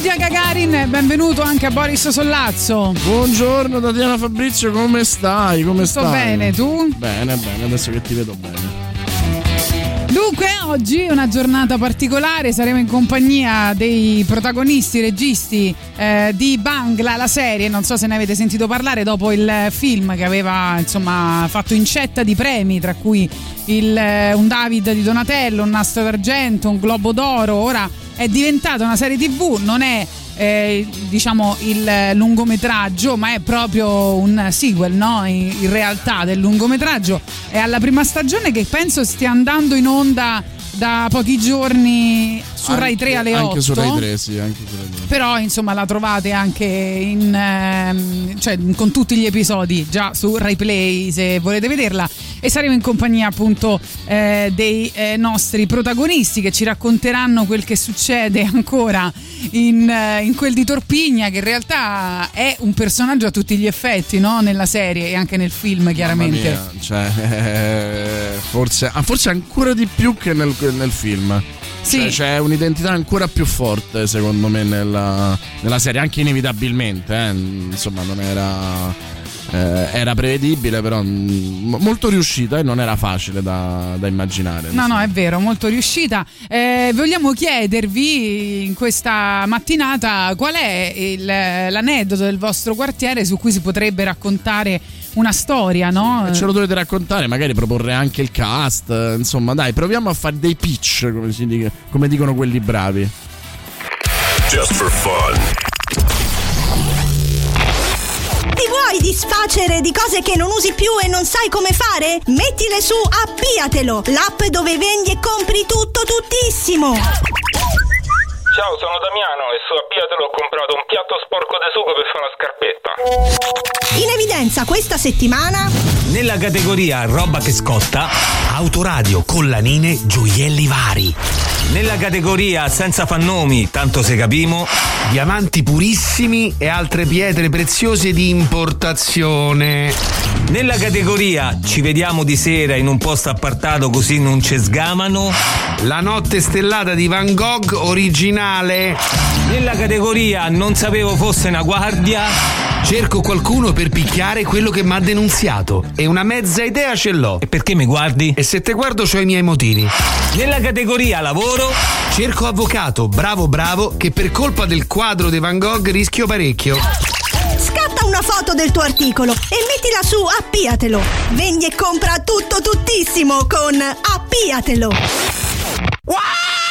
Benvenuti a Gagarin benvenuto anche a Boris Sollazzo. Buongiorno Tatiana Fabrizio, come stai? Come Sto stai? bene, tu? Bene, bene, adesso che ti vedo bene. Oggi è una giornata particolare, saremo in compagnia dei protagonisti, registi eh, di Bangla, la serie, non so se ne avete sentito parlare dopo il film che aveva insomma fatto incetta di premi, tra cui il, eh, un David di Donatello, un nastro d'argento, un globo d'oro, ora è diventata una serie tv, non è eh, diciamo il lungometraggio, ma è proprio un sequel, no? In, in realtà del lungometraggio. È alla prima stagione che penso stia andando in onda da pochi giorni su Rai 3 alle 8. Anche su Rai 3, sì, anche su Rai 3. Però insomma la trovate anche in, ehm, cioè, con tutti gli episodi già su Rai Play se volete vederla e saremo in compagnia appunto eh, dei eh, nostri protagonisti che ci racconteranno quel che succede ancora in, eh, in, quel di Torpigna che in realtà è un personaggio a tutti gli effetti no? nella serie e anche nel film chiaramente. Mia, cioè, forse, ah, forse ancora di più che nel, nel film. Sì. Cioè, c'è un'identità ancora più forte, secondo me, nella, nella serie, anche inevitabilmente. Eh. Insomma, non era. Eh, era prevedibile, però mh, molto riuscita e non era facile da, da immaginare. No, no, è vero, molto riuscita. Eh, vogliamo chiedervi in questa mattinata qual è il, l'aneddoto del vostro quartiere su cui si potrebbe raccontare una storia, no? E ce lo dovete raccontare, magari proporre anche il cast. Insomma, dai, proviamo a fare dei pitch, come, si dica, come dicono quelli bravi. Just for fun. Ti vuoi disfacere di cose che non usi più e non sai come fare? Mettile su Appiatelo, l'app dove vendi e compri tutto tuttissimo. Ciao, sono Damiano e su Appiatelo ho comprato un piatto sporco di sugo per fare una scarpetta. In evidenza questa settimana Nella categoria roba che scotta, autoradio, collanine, gioielli vari. Nella categoria senza fannomi, tanto se capimo, Diamanti purissimi e altre pietre preziose di importazione. nella categoria ci vediamo di sera in un posto appartato così non ci sgamano, La notte stellata di Van Gogh originale. Nella categoria non sapevo fosse una guardia, Cerco qualcuno per picchiare quello che mi ha denunziato. E una mezza idea ce l'ho. e perché mi guardi? E se te guardo c'ho i miei motivi. Nella categoria lavoro, Cerco avvocato, bravo bravo, che per colpa del quadro di Van Gogh rischio parecchio. scatta una foto del tuo articolo e mettila su Appiatelo. Vendi e compra tutto tuttissimo con Appiatelo. Oh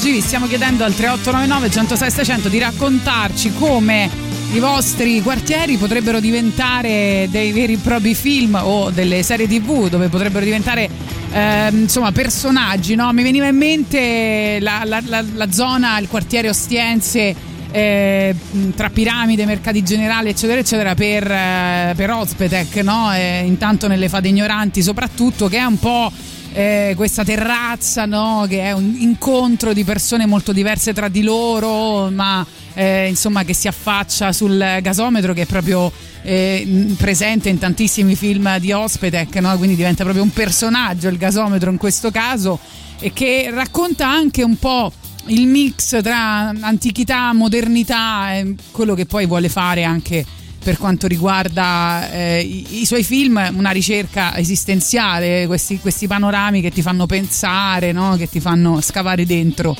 oggi vi stiamo chiedendo al 3899 106 600 di raccontarci come i vostri quartieri potrebbero diventare dei veri e propri film o delle serie tv dove potrebbero diventare ehm, insomma personaggi no? mi veniva in mente la, la- la- la zona il quartiere Ostiense eh, tra piramide, mercati generali, eccetera, eccetera, per, eh, per Ozpetec, no? Eh, intanto nelle fate ignoranti, soprattutto, che è un po'. Eh, questa terrazza no? che è un incontro di persone molto diverse tra di loro ma eh, insomma che si affaccia sul gasometro che è proprio eh, presente in tantissimi film di Ospetec no? quindi diventa proprio un personaggio il gasometro in questo caso e che racconta anche un po' il mix tra antichità, modernità e quello che poi vuole fare anche per quanto riguarda eh, i, i suoi film, una ricerca esistenziale, questi, questi panorami che ti fanno pensare, no? che ti fanno scavare dentro.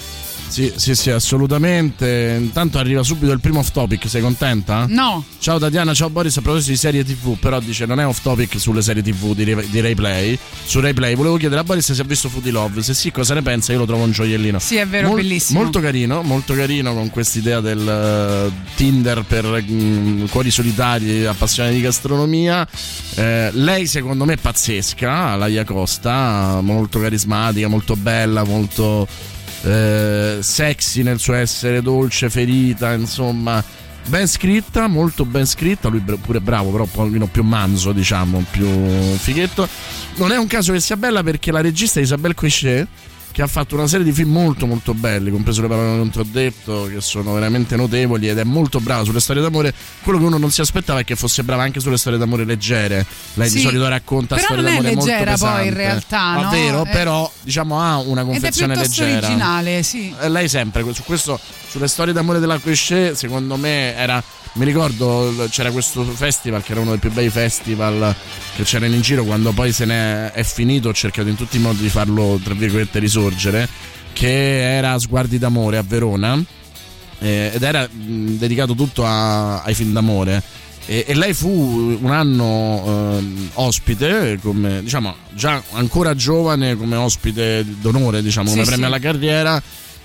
Sì, sì, sì, assolutamente. Intanto arriva subito il primo off topic, sei contenta? No, Ciao Tatiana, ciao Boris, a proposito di serie TV, però dice non è off topic sulle serie TV di, Ray- di Rayplay. Su Rayplay volevo chiedere a Boris se ha visto Foodie Love, se sì cosa ne pensa, io lo trovo un gioiellino. sì, è vero, Mol- bellissimo. Molto carino, molto carino con quest'idea del eh, Tinder per mm, cuori solitari appassionati di gastronomia. Eh, lei secondo me è pazzesca, Laia Costa, molto carismatica, molto bella, molto eh, sexy nel suo essere dolce, ferita, insomma. Ben scritta, molto ben scritta, lui pure bravo, però un pochino più manzo, diciamo, più fighetto. Non è un caso che sia bella perché la regista Isabelle Coichet, che ha fatto una serie di film molto molto belli, compreso le parole che non ti ho detto, che sono veramente notevoli ed è molto brava sulle storie d'amore. Quello che uno non si aspettava è che fosse brava anche sulle storie d'amore leggere. Lei di Sì, solito racconta però storie è d'amore molto leggera poi, in realtà, no? Davvero, Eh. però diciamo ha una è confezione leggera. originale, sì. Eh, Lei sempre su questo, sulle storie d'amore della Clichet, secondo me era. Mi ricordo c'era questo festival che era uno dei più bei festival che c'erano in giro quando poi se ne è finito. Ho cercato in tutti i modi di farlo, tra virgolette, risorgere. Che era Sguardi d'amore a Verona. eh, ed era mh, dedicato tutto a- ai film d'amore. E, e lei fu un anno ehm, ospite, come, diciamo, già ancora giovane come ospite d'onore, diciamo, come Sì, premio sì. alla carriera.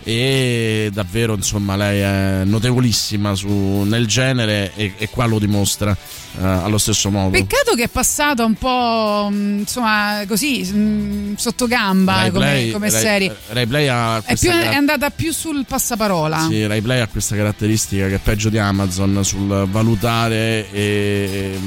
E davvero, insomma, lei è notevolissima su- nel genere e, e qua lo dimostra eh, allo stesso modo. Peccato che è passata un po' mh, insomma così mh, sotto gamba Rai come, Play- come Rai- serie. Rai Play ha È, più- è andata più sul passaparola. Sì, Rai Play ha questa caratteristica che è peggio di Amazon sul valutare e,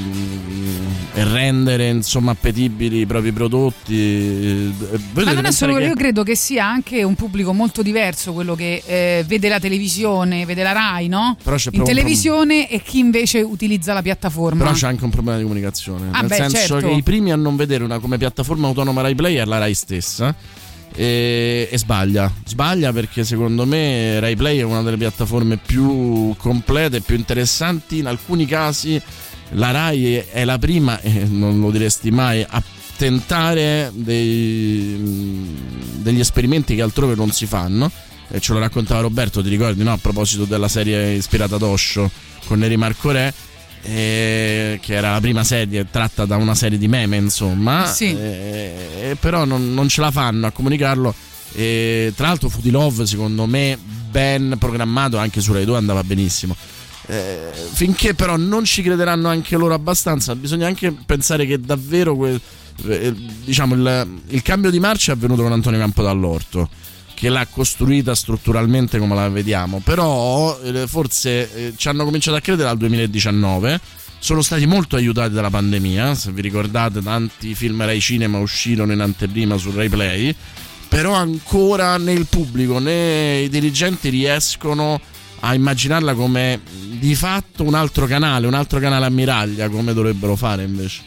e rendere insomma appetibili i propri prodotti. Eh, voi Ma non è solo, che- io credo che sia anche un pubblico molto diverso quello che eh, vede la televisione, vede la Rai, no? Però c'è In televisione e chi invece utilizza la piattaforma. Però c'è anche un problema di comunicazione. Ah, nel beh, senso certo. che i primi a non vedere una come piattaforma autonoma Rai Play è la Rai stessa. E, e sbaglia, sbaglia perché secondo me Rai Play è una delle piattaforme più complete, più interessanti. In alcuni casi la Rai è- è la prima, e non lo diresti mai, a tentare dei- degli esperimenti che altrove non si fanno. E ce lo raccontava Roberto, ti ricordi, no? A proposito della serie ispirata ad Osho con Neri Marco Re eh, che era la prima serie tratta da una serie di meme, insomma. Sì. Eh, eh, però non, non ce la fanno a comunicarlo. E, tra l'altro, Foodie Love, secondo me, ben programmato anche su Rai 2 andava benissimo. Eh, finché però non ci crederanno anche loro abbastanza, bisogna anche pensare che davvero que- eh, diciamo, il, il cambio di marcia è avvenuto con Antonio Campo dall'Orto che l'ha costruita strutturalmente come la vediamo, però eh, forse eh, ci hanno cominciato a credere dal 2019, sono stati molto aiutati dalla pandemia, se vi ricordate tanti film Rai Cinema uscirono in anteprima su Rai Play, però ancora né il pubblico né i dirigenti riescono a immaginarla come di fatto un altro canale, un altro canale ammiraglia come dovrebbero fare invece.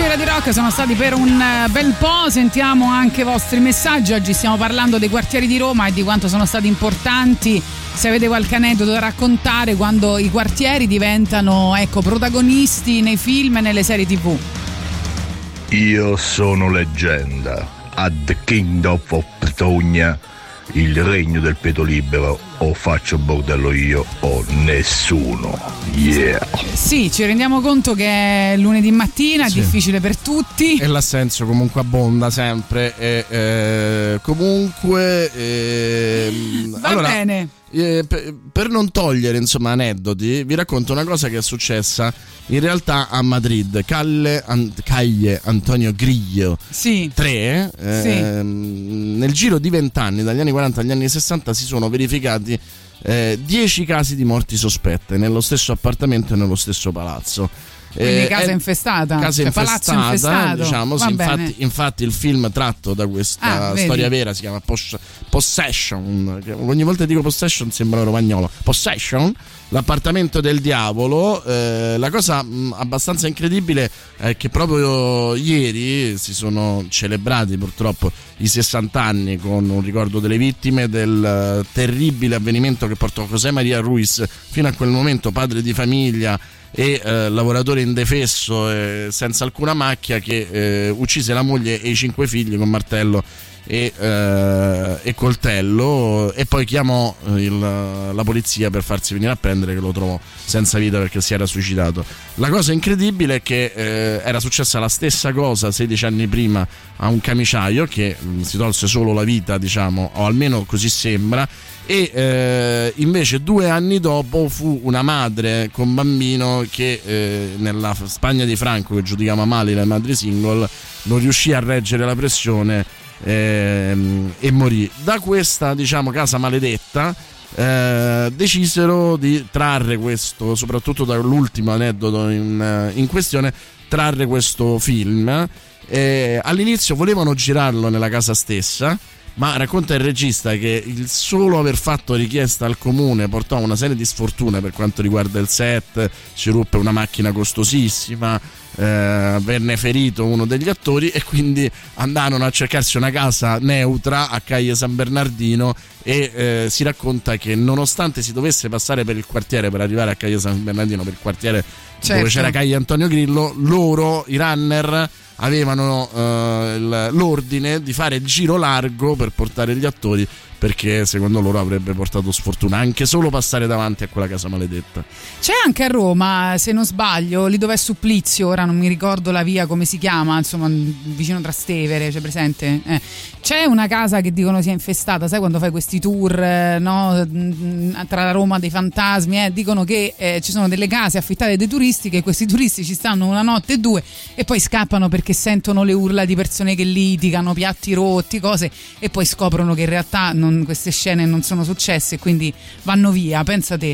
Di Radio Rock sono stati per un eh, bel po', sentiamo anche i vostri messaggi, oggi stiamo parlando dei quartieri di Roma e di quanto sono stati importanti, se avete qualche aneddoto da raccontare quando i quartieri diventano ecco, protagonisti nei film e nelle serie tv. Io sono leggenda. At the Kingdom of Ptogna, il regno del peto libero, o faccio bordello io o nessuno. Yeah. Sì, ci rendiamo conto che è lunedì mattina, è Sì. difficile per tutti. E l'assenzio comunque abbonda sempre. E, eh, comunque. ehm, Va allora, bene. Eh, per, per non togliere insomma aneddoti, vi racconto una cosa che è successa in realtà a Madrid. Calle, An- Calle Antonio Grillo Sì. 3, ehm, nel giro di 20 anni, dagli anni 40 agli anni 60, si sono verificati eh, 10 casi di morti sospette nello stesso appartamento e nello stesso palazzo. Quindi Eh, casa è- infestata, casa cioè palazzo infestata, infestato. diciamo, sì, infatti, infatti il film tratto da questa Ah, storia vera si chiama Pos- Possession, ogni volta che dico Possession sembra romagnolo. Possession, l'appartamento del diavolo, eh, la cosa mh, abbastanza incredibile è che proprio ieri si sono celebrati purtroppo i 60 anni con un ricordo delle vittime del eh, terribile avvenimento che portò José Maria Ruiz fino a quel momento padre di famiglia e eh, lavoratore indefesso e senza alcuna macchia che eh, uccise la moglie e i cinque figli con martello e, eh, e coltello e poi chiamò eh, il- la polizia per farsi venire a prendere che lo trovò senza vita perché si era suicidato. La cosa incredibile è che eh, era successa la stessa cosa 16 anni prima a un camiciaio che mh, si tolse solo la vita, diciamo, o almeno così sembra, e eh, invece due anni dopo fu una madre con bambino che eh, nella Spagna di Franco, che giudicava male le madri single, non riuscì a reggere la pressione ehm, e morì. Da questa, diciamo, casa maledetta eh, decisero di trarre questo, soprattutto dall'ultimo aneddoto in, eh, in questione, trarre questo film. Eh, all'inizio volevano girarlo nella casa stessa, ma racconta il regista che il solo aver fatto richiesta al comune portò a una serie di sfortune per quanto riguarda il set, ci ruppe una macchina costosissima, eh, venne ferito uno degli attori e quindi andarono a cercarsi una casa neutra a Calle San Bernardino e eh, si racconta che nonostante si dovesse passare per il quartiere per arrivare a Calle San Bernardino, per il quartiere Certo. dove c'era Calle Antonio Grillo, loro, i runner, avevano eh, l'ordine di fare giro largo per portare gli attori perché secondo loro avrebbe portato sfortuna anche solo passare davanti a quella casa maledetta. C'è anche a Roma, se non sbaglio, lì dove è Supplizio, ora non mi ricordo la via come si chiama, insomma, vicino Trastevere, c'è presente? Eh. C'è una casa che dicono sia infestata, sai quando fai questi tour eh, no, mm, tra la Roma dei fantasmi, eh, dicono che eh, ci sono delle case affittate dai turisti che questi turisti ci stanno una notte e due e poi scappano perché sentono le urla di persone che litigano, piatti rotti, cose e poi scoprono che in realtà non- queste scene non sono successe e quindi vanno via, pensa te.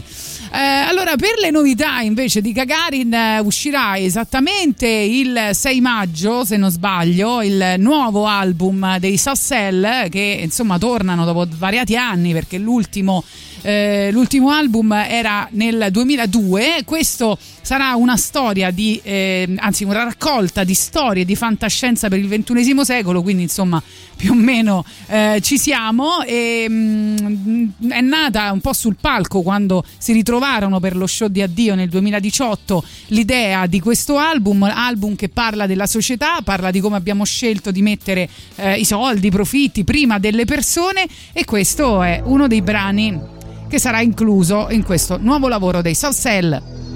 Eh, allora, per le novità invece di Gagarin eh, uscirà esattamente il 6 maggio, se non sbaglio, il nuovo album dei Sassel che insomma tornano dopo svariati anni perché l'ultimo, eh, l'ultimo album era nel 2002. Questo sarà una storia di, eh, anzi una raccolta di storie di fantascienza per il ventunesimo secolo, quindi insomma più o meno eh, ci siamo e mm, è nata un po' sul palco quando si ritrovarono per lo show di addio nel 2018 l'idea di questo album, album che parla della società, parla di come abbiamo scelto di mettere eh, i soldi, i profitti prima delle persone e questo è uno dei brani che sarà incluso in questo nuovo lavoro dei South Cell.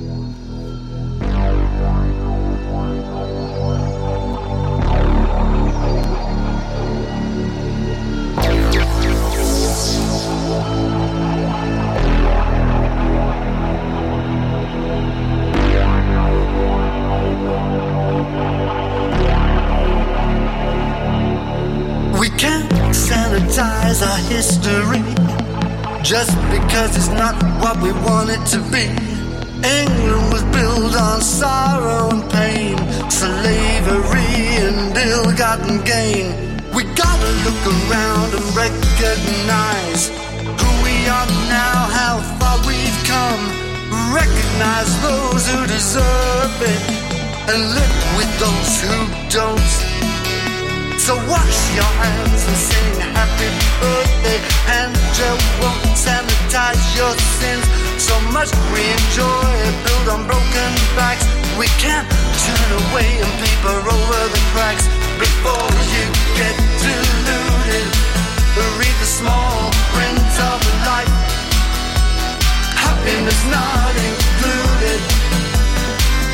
Just because it's not what we want it to be. England was built on sorrow and pain, slavery and ill-gotten gain. We gotta look around and recognize who we are now, how far we've come. Recognize those who deserve it. and live with those who don't. So wash your hands and sing happy birthday. And you won't sanitize your sins. So much we enjoy, build on broken backs. We can't turn away and paper over the cracks before you get deluded. Read the small print of life. Happiness not included.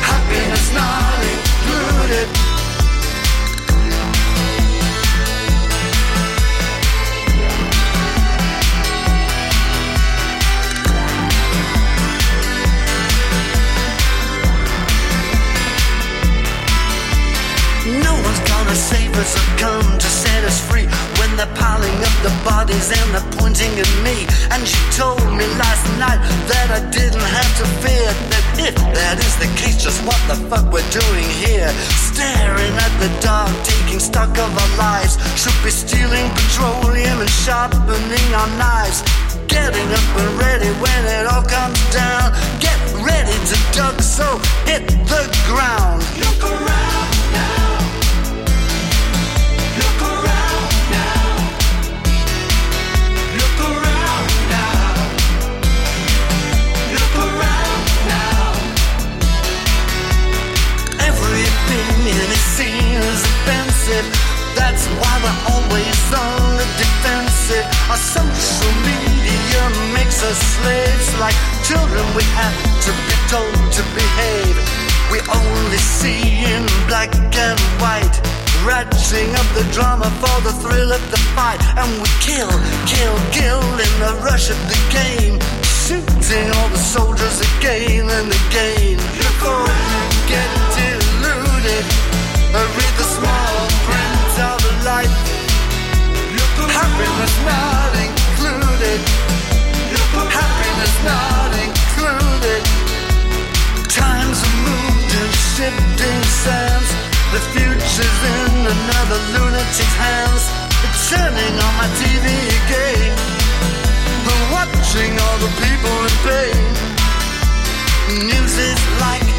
Happiness not included. No one's gonna save us or come to set us free when they're piling up the bodies and they're pointing at me. And she told me last night that I didn't have to fear that if that is the case, just what the fuck we're doing here? Staring at the dark, taking stock of our lives. Should be stealing petroleum and sharpening our knives. Getting up and ready when it all comes down. Get ready to duck, so hit the ground. Look around offensive. That's why we're always on the defensive. Our social media makes us slaves like children. We have to be told to behave. We only see in black and white. Ratcheting up the drama for the thrill of the fight. And we kill, kill, kill in the rush of the game. Shooting all the soldiers again and again. Before you get deluded, read the small print of the life. Happiness not included. Happiness not included. Times have moved in shifting sands. The future's in another lunatic's hands. It's turning on my TV. Watching all the people in pain. News is like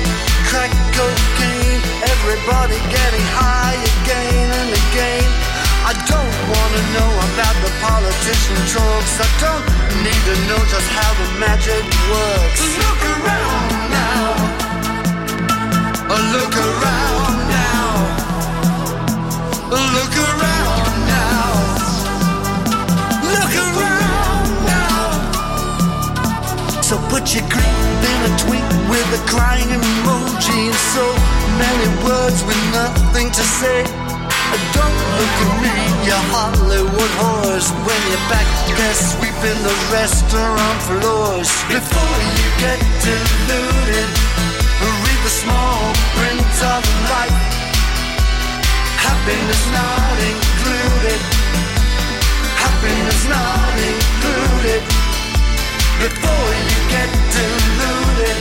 crack cocaine. Everybody getting high again and again. I don't wanna know about the politician drugs. I don't need to know just how the magic works. Look around now. Look around now. Look around now. Look around. So put your grip in a tweet with a crying emoji and so many words with nothing to say. Don't look at me, you Hollywood whores, when you're back there sweeping the restaurant floors. Before you get deluded, read the small print of life. Happiness not included. Happiness not included. Before you get deluded,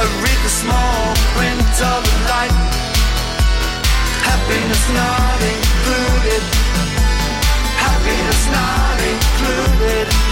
I read the small print of life. Happiness not included. Happiness not included.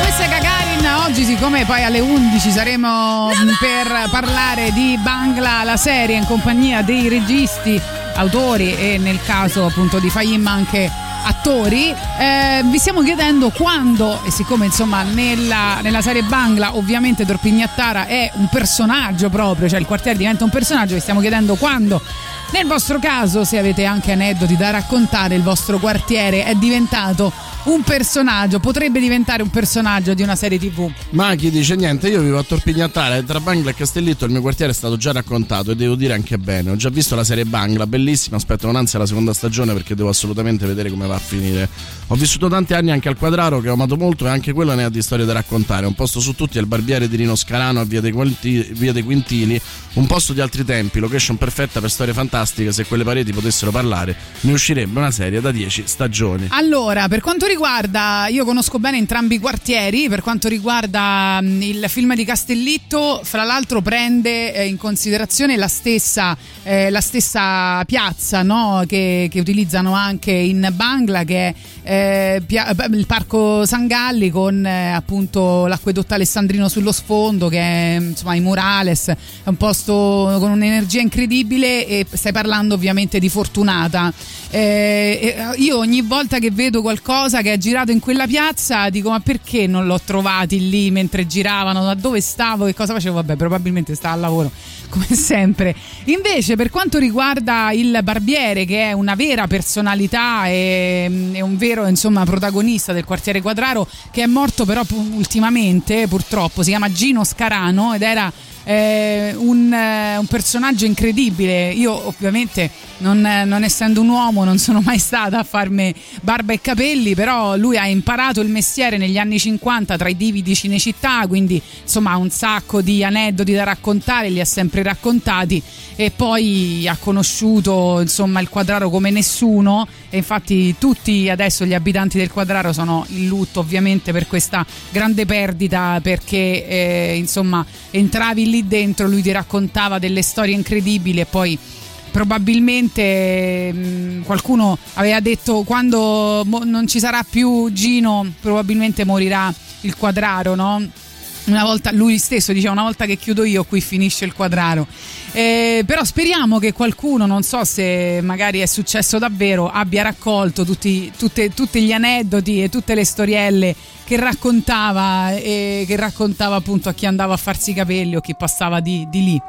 Questa è Gagarin, oggi siccome poi alle 11 saremo per parlare di Bangla, la serie in compagnia dei registi, autori e nel caso appunto di Fahim anche attori, eh, vi stiamo chiedendo quando, e siccome insomma nella, nella serie Bangla ovviamente Dorpignattara è un personaggio proprio, cioè il quartiere diventa un personaggio, vi stiamo chiedendo quando. Nel vostro caso, se avete anche aneddoti da raccontare, il vostro quartiere è diventato un personaggio, potrebbe diventare un personaggio di una serie TV. Ma chi dice niente, io vivo a Torpignattara e tra Bangla e Castellitto il mio quartiere è stato già raccontato e devo dire anche bene. Ho già visto la serie Bangla, bellissima, aspetto con ansia la seconda stagione perché devo assolutamente vedere come va a finire. Ho vissuto tanti anni anche al Quadraro che ho amato molto e anche quello ne ha di storie da raccontare. Un posto su tutti è il barbiere di Rino Scalano a Via dei, Quinti- Via dei Quintili, un posto di altri tempi, location perfetta per storie fantastiche, se quelle pareti potessero parlare ne uscirebbe una serie da 10 stagioni. Allora, per quanto riguarda io conosco bene entrambi i quartieri, per quanto riguarda mh, il film di Castellitto, fra l'altro prende eh, in considerazione la stessa, eh, la stessa piazza no? che, che utilizzano anche in Bangla, che è eh, il parco Sangalli con eh, appunto l'acquedotto alessandrino sullo sfondo, che è insomma i murales, è un posto con un'energia incredibile e stai parlando ovviamente di Fortunata. Eh, e io ogni volta che vedo qualcosa che è girato in quella piazza dico ma perché non l'ho trovati lì mentre giravano, da dove stavo, che cosa facevo? Vabbè probabilmente stava al lavoro come sempre. Invece per quanto riguarda il barbiere che è una vera personalità e, e un vero insomma protagonista del quartiere Quadraro che è morto però ultimamente purtroppo, si chiama Gino Scarano ed era eh, un, eh, un personaggio incredibile. Io ovviamente non, non essendo un uomo non sono mai stata a farmi barba e capelli, però lui ha imparato il mestiere negli anni 50 tra i divi di Cinecittà, quindi insomma ha un sacco di aneddoti da raccontare, li ha sempre raccontati e poi ha conosciuto insomma il quadraro come nessuno e infatti tutti adesso gli abitanti del quadraro sono in lutto ovviamente per questa grande perdita perché eh, insomma entravi lì dentro, lui ti raccontava delle storie incredibili e poi probabilmente mh, qualcuno aveva detto quando mo- non ci sarà più Gino probabilmente morirà il quadraro, no? Una volta, lui stesso diceva una volta che chiudo io qui finisce il quadraro. Eh, però speriamo che qualcuno non so se magari è successo davvero abbia raccolto tutti, tutte- tutti gli aneddoti e tutte le storielle che raccontava e che raccontava appunto a chi andava a farsi i capelli o chi passava di, di lì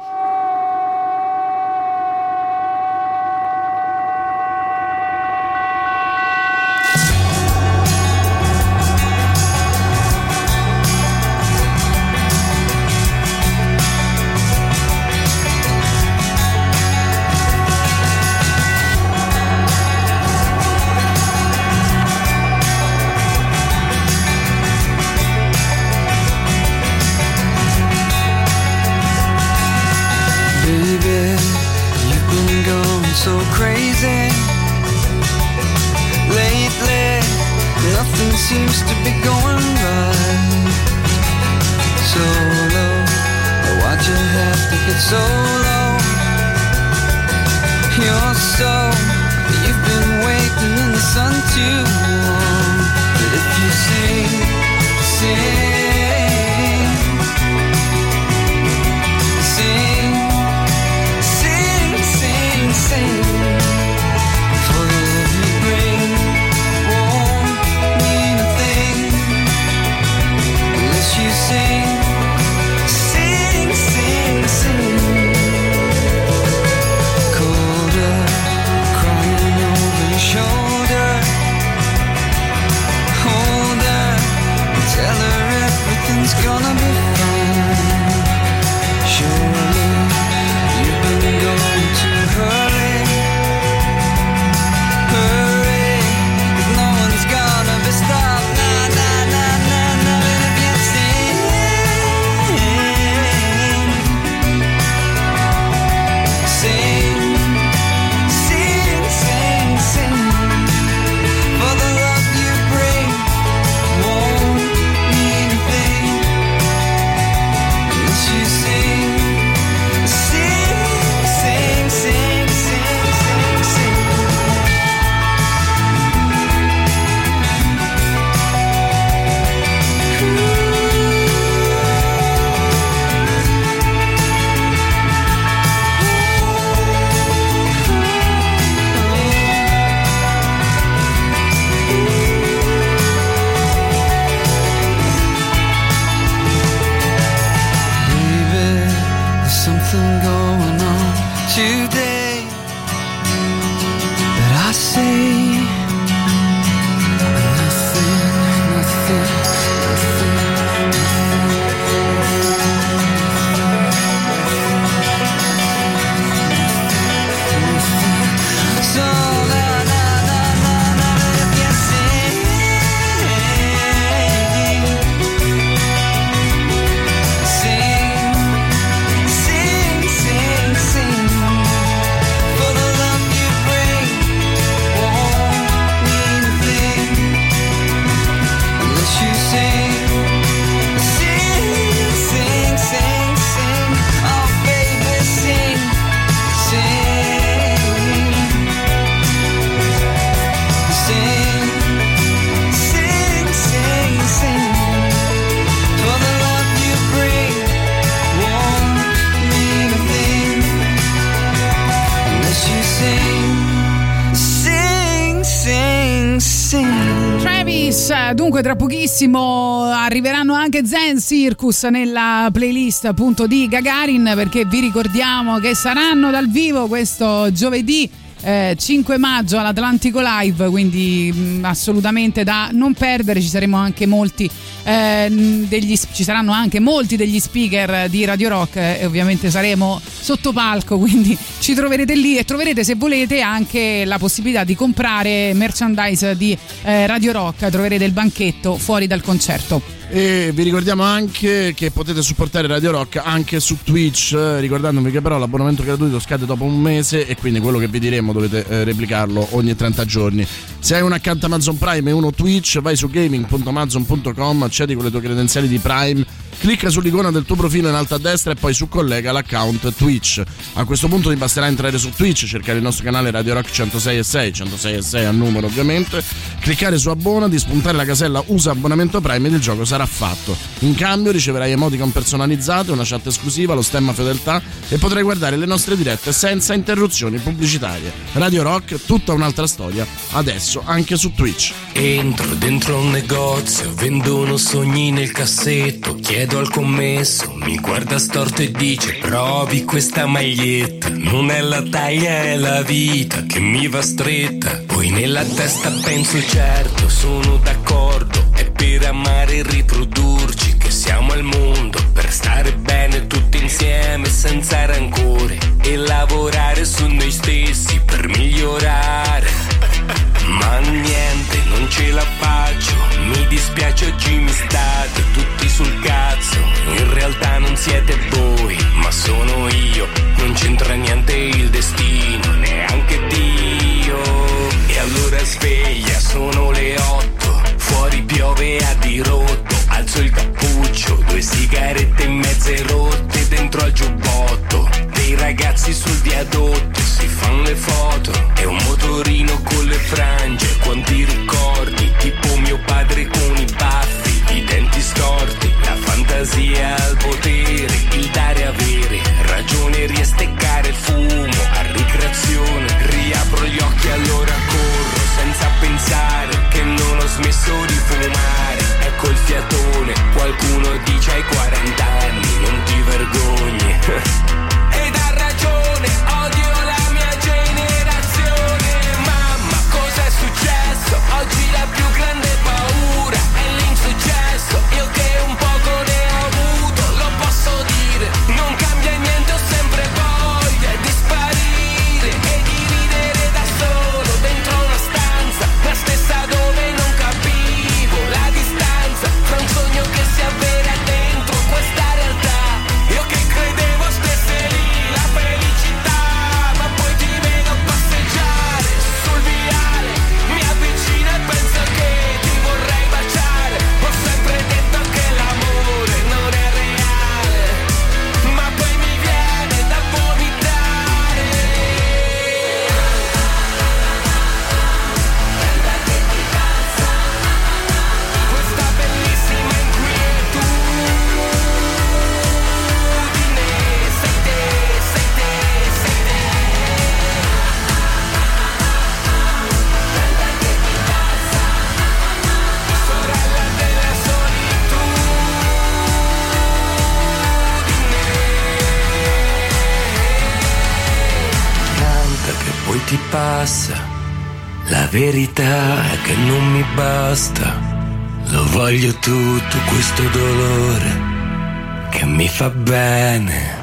pochissimo arriveranno anche Zen Circus nella playlist appunto di Gagarin, perché vi ricordiamo che saranno dal vivo questo giovedì. Eh, 5 maggio all'Atlantico Live, quindi mh, assolutamente da non perdere. Ci molti eh, degli, ci saranno anche molti degli speaker di Radio Rock eh, e ovviamente saremo sotto palco, quindi ci troverete lì e troverete se volete anche la possibilità di comprare merchandise di eh, Radio Rock, troverete il banchetto fuori dal concerto. E vi ricordiamo anche che potete supportare Radio Rock anche su Twitch, eh, ricordandovi che però l'abbonamento gratuito scade dopo un mese e quindi quello che vi diremo dovete eh, replicarlo ogni 30 giorni. Se hai un account Amazon Prime e uno Twitch, vai su gaming.amazon.com, accedi con le tue credenziali di Prime, clicca sull'icona del tuo profilo in alto a destra e poi su collega l'account Twitch. A questo punto ti basterà entrare su Twitch, cercare il nostro canale Radio Rock 106 e 6, 106 e 6 al numero ovviamente, cliccare su abbonati, spuntare la casella usa abbonamento Prime ed il gioco sarà fatto. In cambio riceverai emoticon personalizzate, una chat esclusiva, lo stemma fedeltà e potrai guardare le nostre dirette senza interruzioni pubblicitarie. Radio Rock, tutta un'altra storia, adesso anche su Twitch. Entro dentro un negozio, vendono sogni nel cassetto, chiedo al commesso, mi guarda storto e dice provi questa maglietta, non è la taglia è la vita che mi va stretta, poi nella testa penso certo, sono d'accordo, è per amare e riprodurci che siamo al mondo, per stare bene tutti insieme senza rancore e lavorare su noi stessi per migliorare. Ma niente, non ce la faccio. Mi dispiace oggi mi state tutti sul cazzo. In realtà non siete voi, ma sono io. Non c'entra niente il destino, neanche Dio. E allora sveglia, sono le otto. Fuori piove a dirotto. Alzo il cappuccio, due sigarette mezze rotte dentro al giubbotto. Dei ragazzi sul viadotto si fanno le foto. È un motorino con le frange, quanti ricordi. Tipo mio padre con i baffi, i denti storti. La fantasia al potere, il dare avere. Ragione riesteccare il fumo a ricreazione. Riapro gli occhi allora corro senza pensare che non ho smesso di fumare. Il fiatone, qualcuno dice ai 40 anni, non ti vergogni. Ed ha ragione, è che non mi basta lo voglio tutto questo dolore che mi fa bene.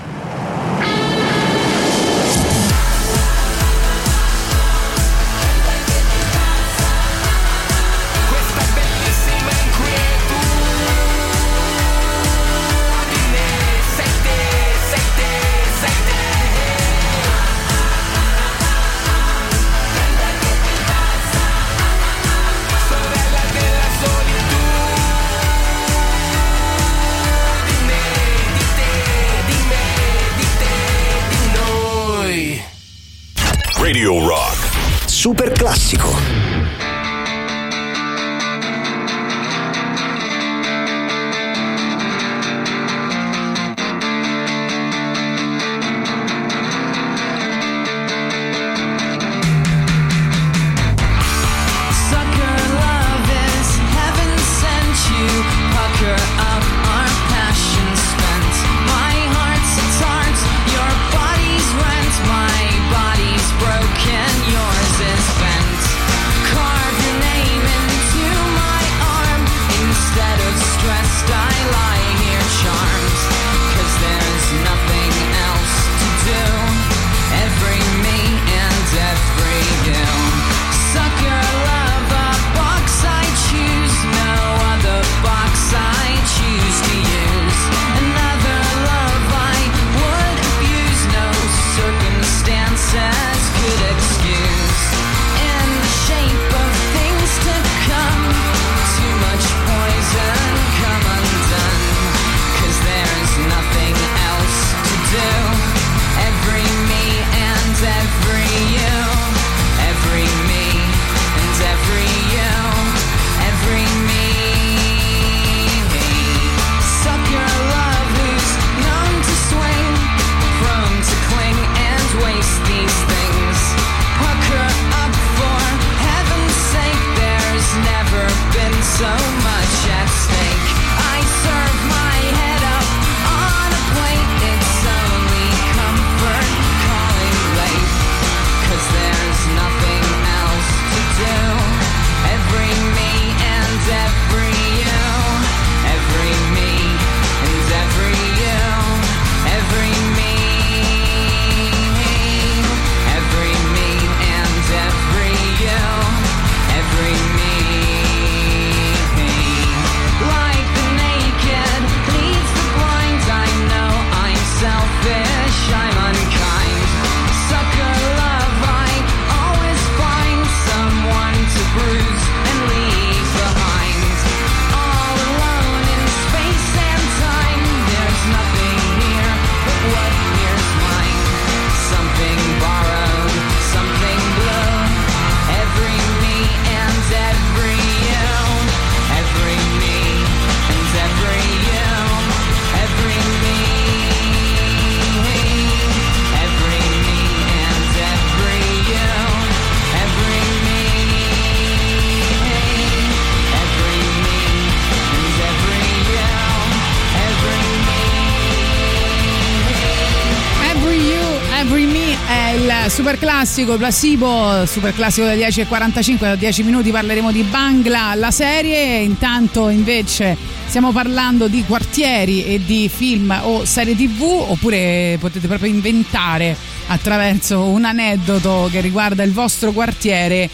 Super classico Placebo, super classico dalle 10.45, da 10 minuti parleremo di Bangla, la serie, intanto invece stiamo parlando di quartieri e di film o serie tv oppure potete proprio inventare attraverso un aneddoto che riguarda il vostro quartiere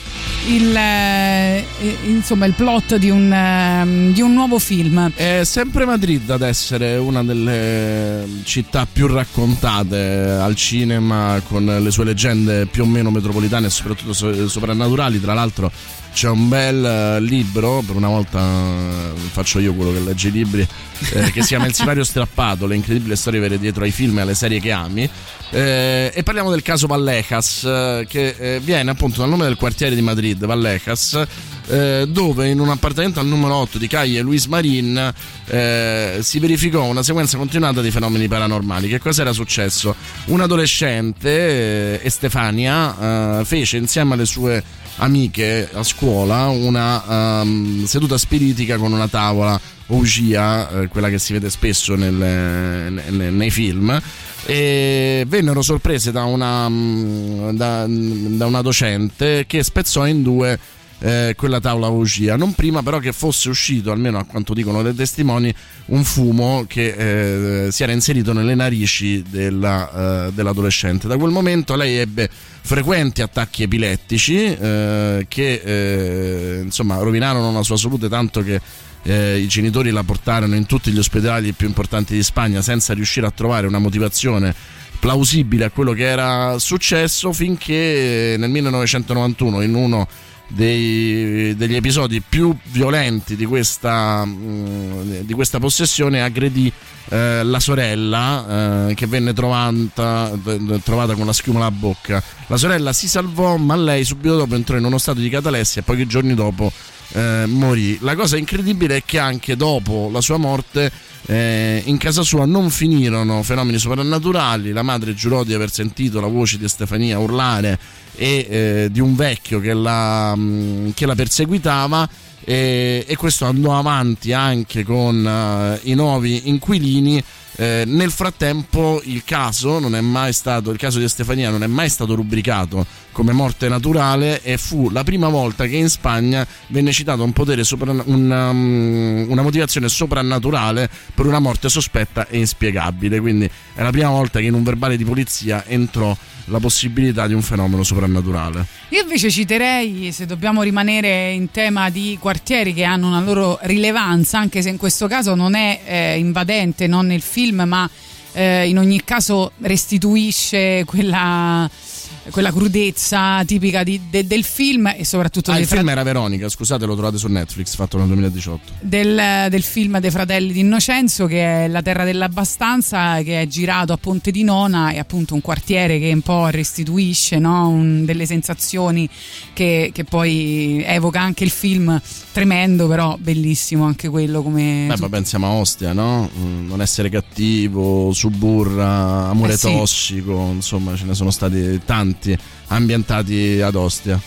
il, eh, insomma, il plot di un, eh, di un nuovo film. È sempre Madrid ad essere una delle città più raccontate al cinema con le sue leggende più o meno metropolitane e soprattutto so- soprannaturali. Tra l'altro c'è un bel eh, libro, per una volta eh, faccio io quello che legge i libri, eh, che si chiama Il sipario strappato, le incredibili storie vere dietro ai film e alle serie che ami. Eh, e parliamo del caso Vallecas, eh, che eh, viene appunto dal nome del quartiere di Madrid, Vallecas, dove in un appartamento al numero 8 di Calle Luis Marin si verificò una sequenza continuata di fenomeni paranormali. Che cosa era successo? Un adolescente, Estefania, fece insieme alle sue amiche a scuola una um, seduta spiritica con una tavola Ouija, eh, quella che si vede spesso nelle, nei, nei film e vennero sorprese da una, da, da una docente che spezzò in due eh, quella tavola Ouija, non prima però che fosse uscito, almeno a quanto dicono dei testimoni, un fumo che eh, si era inserito nelle narici della, eh, dell'adolescente. Da quel momento lei ebbe frequenti attacchi epilettici eh, che eh, insomma rovinarono la sua salute tanto che eh, i genitori la portarono in tutti gli ospedali più importanti di Spagna senza riuscire a trovare una motivazione plausibile a quello che era successo finché nel 1991 in uno dei, degli episodi più violenti di questa, mm, di questa possessione aggredì eh, la sorella eh, che venne trovata, trovata, con la schiuma alla bocca. La sorella si salvò, ma lei subito dopo entrò in uno stato di catalessia e pochi giorni dopo eh, morì. La cosa incredibile è che anche dopo la sua morte eh, in casa sua non finirono fenomeni soprannaturali, la madre giurò di aver sentito la voce di Stefania urlare e eh, di un vecchio che la, mm, che la perseguitava e, e, questo andò avanti anche con uh, i nuovi inquilini. Eh, nel frattempo il caso, stato, il caso di Stefania non è mai stato rubricato come morte naturale e fu la prima volta che in Spagna venne citato un sopra, una, um, una motivazione soprannaturale per una morte sospetta e inspiegabile. Quindi è la prima volta che in un verbale di polizia entrò la possibilità di un fenomeno soprannaturale. Io invece citerei, se dobbiamo rimanere in tema di quartieri che hanno una loro rilevanza, anche se in questo caso non è eh, invadente, non nel film, ma eh, in ogni caso restituisce quella quella crudezza tipica di, de, del film e soprattutto ah, il film fra... era Veronica scusate lo trovate su Netflix fatto nel 2018 del, del, film dei fratelli di Innocenzo che è La terra dell'abbastanza che è girato a Ponte di Nona è appunto un quartiere che un po' restituisce no? un, delle sensazioni che, che, poi evoca anche il film tremendo però bellissimo anche quello come Beh, ma pensiamo a Ostia no? Mm, non essere cattivo suburra amore eh sì. tossico insomma ce ne sono stati tanti ambientati ad Ostia.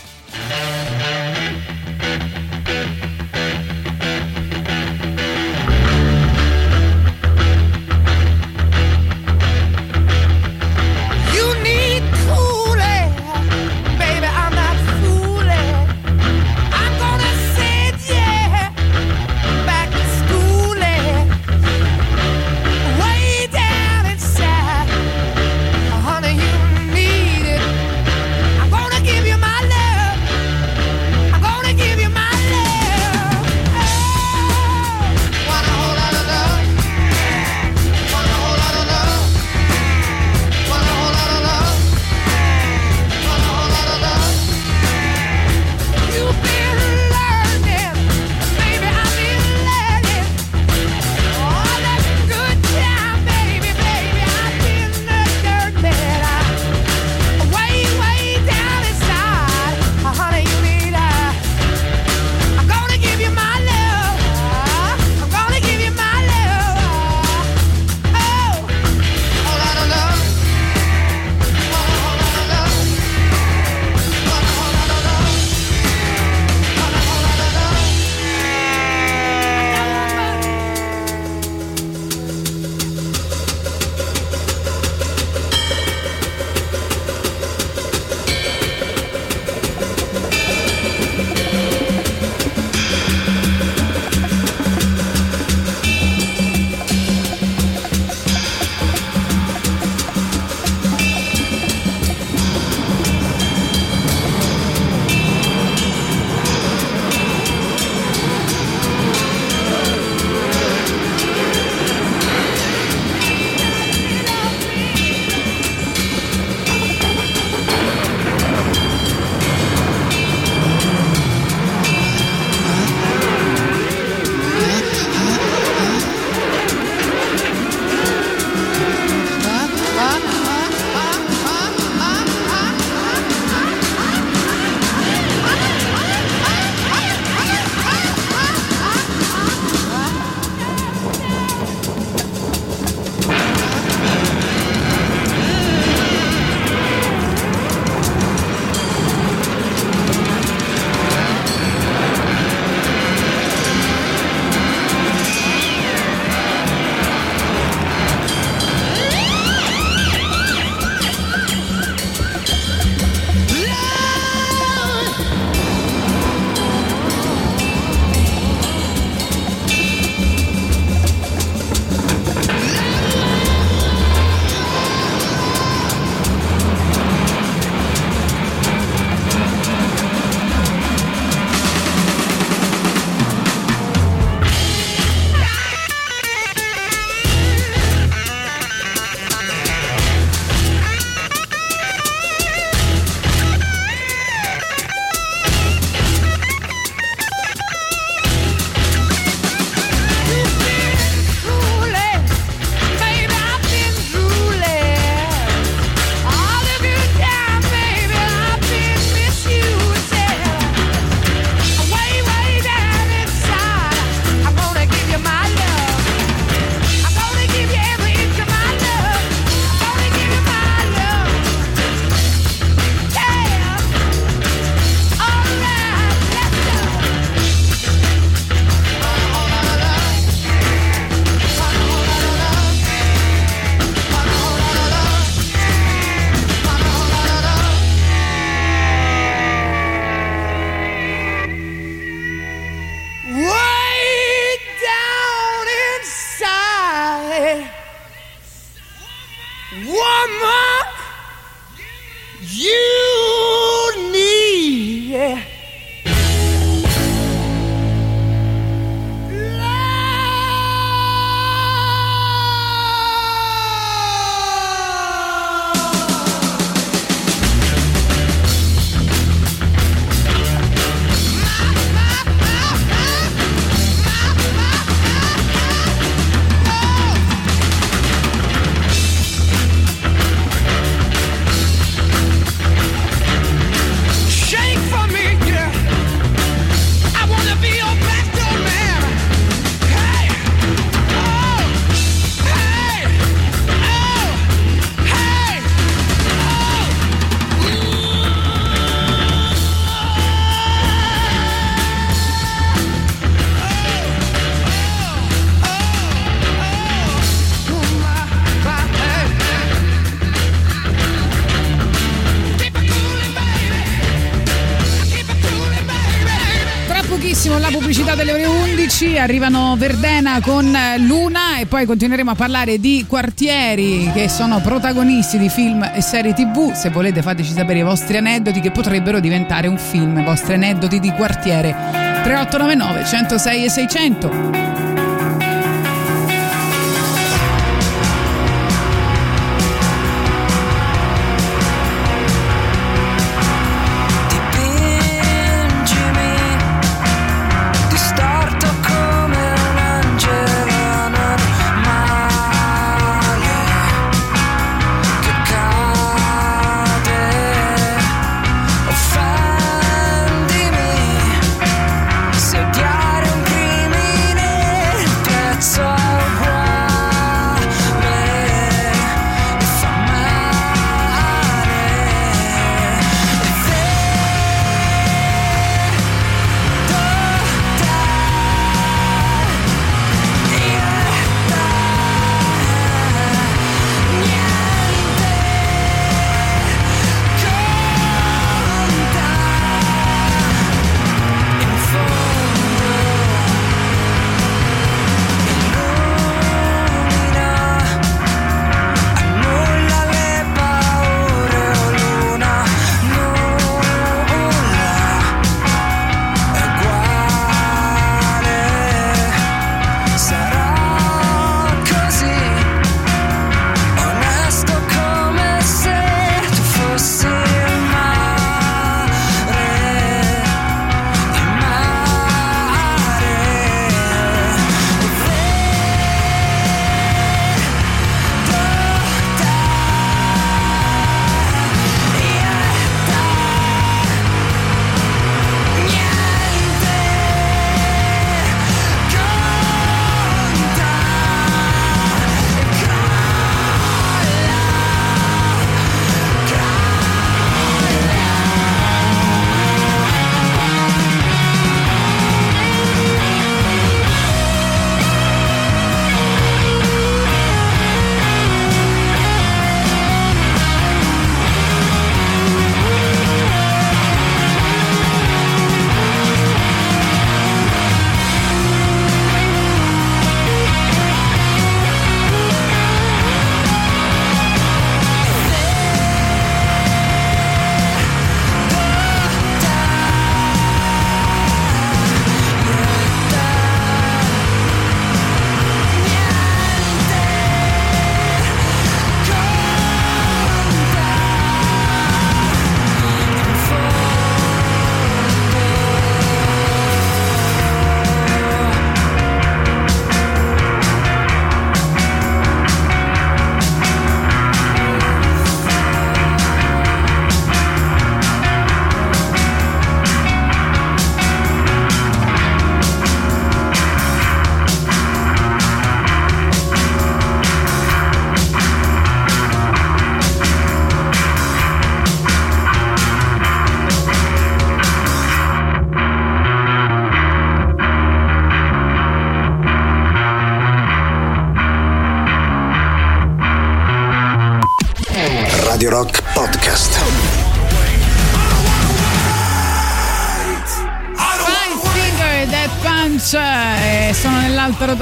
10 arrivano Verdena con eh, Luna e poi continueremo a parlare di quartieri che sono protagonisti di film e serie tv. Se volete fateci sapere i vostri aneddoti che potrebbero diventare un film, i vostri aneddoti di quartiere. 3899 106 e 600.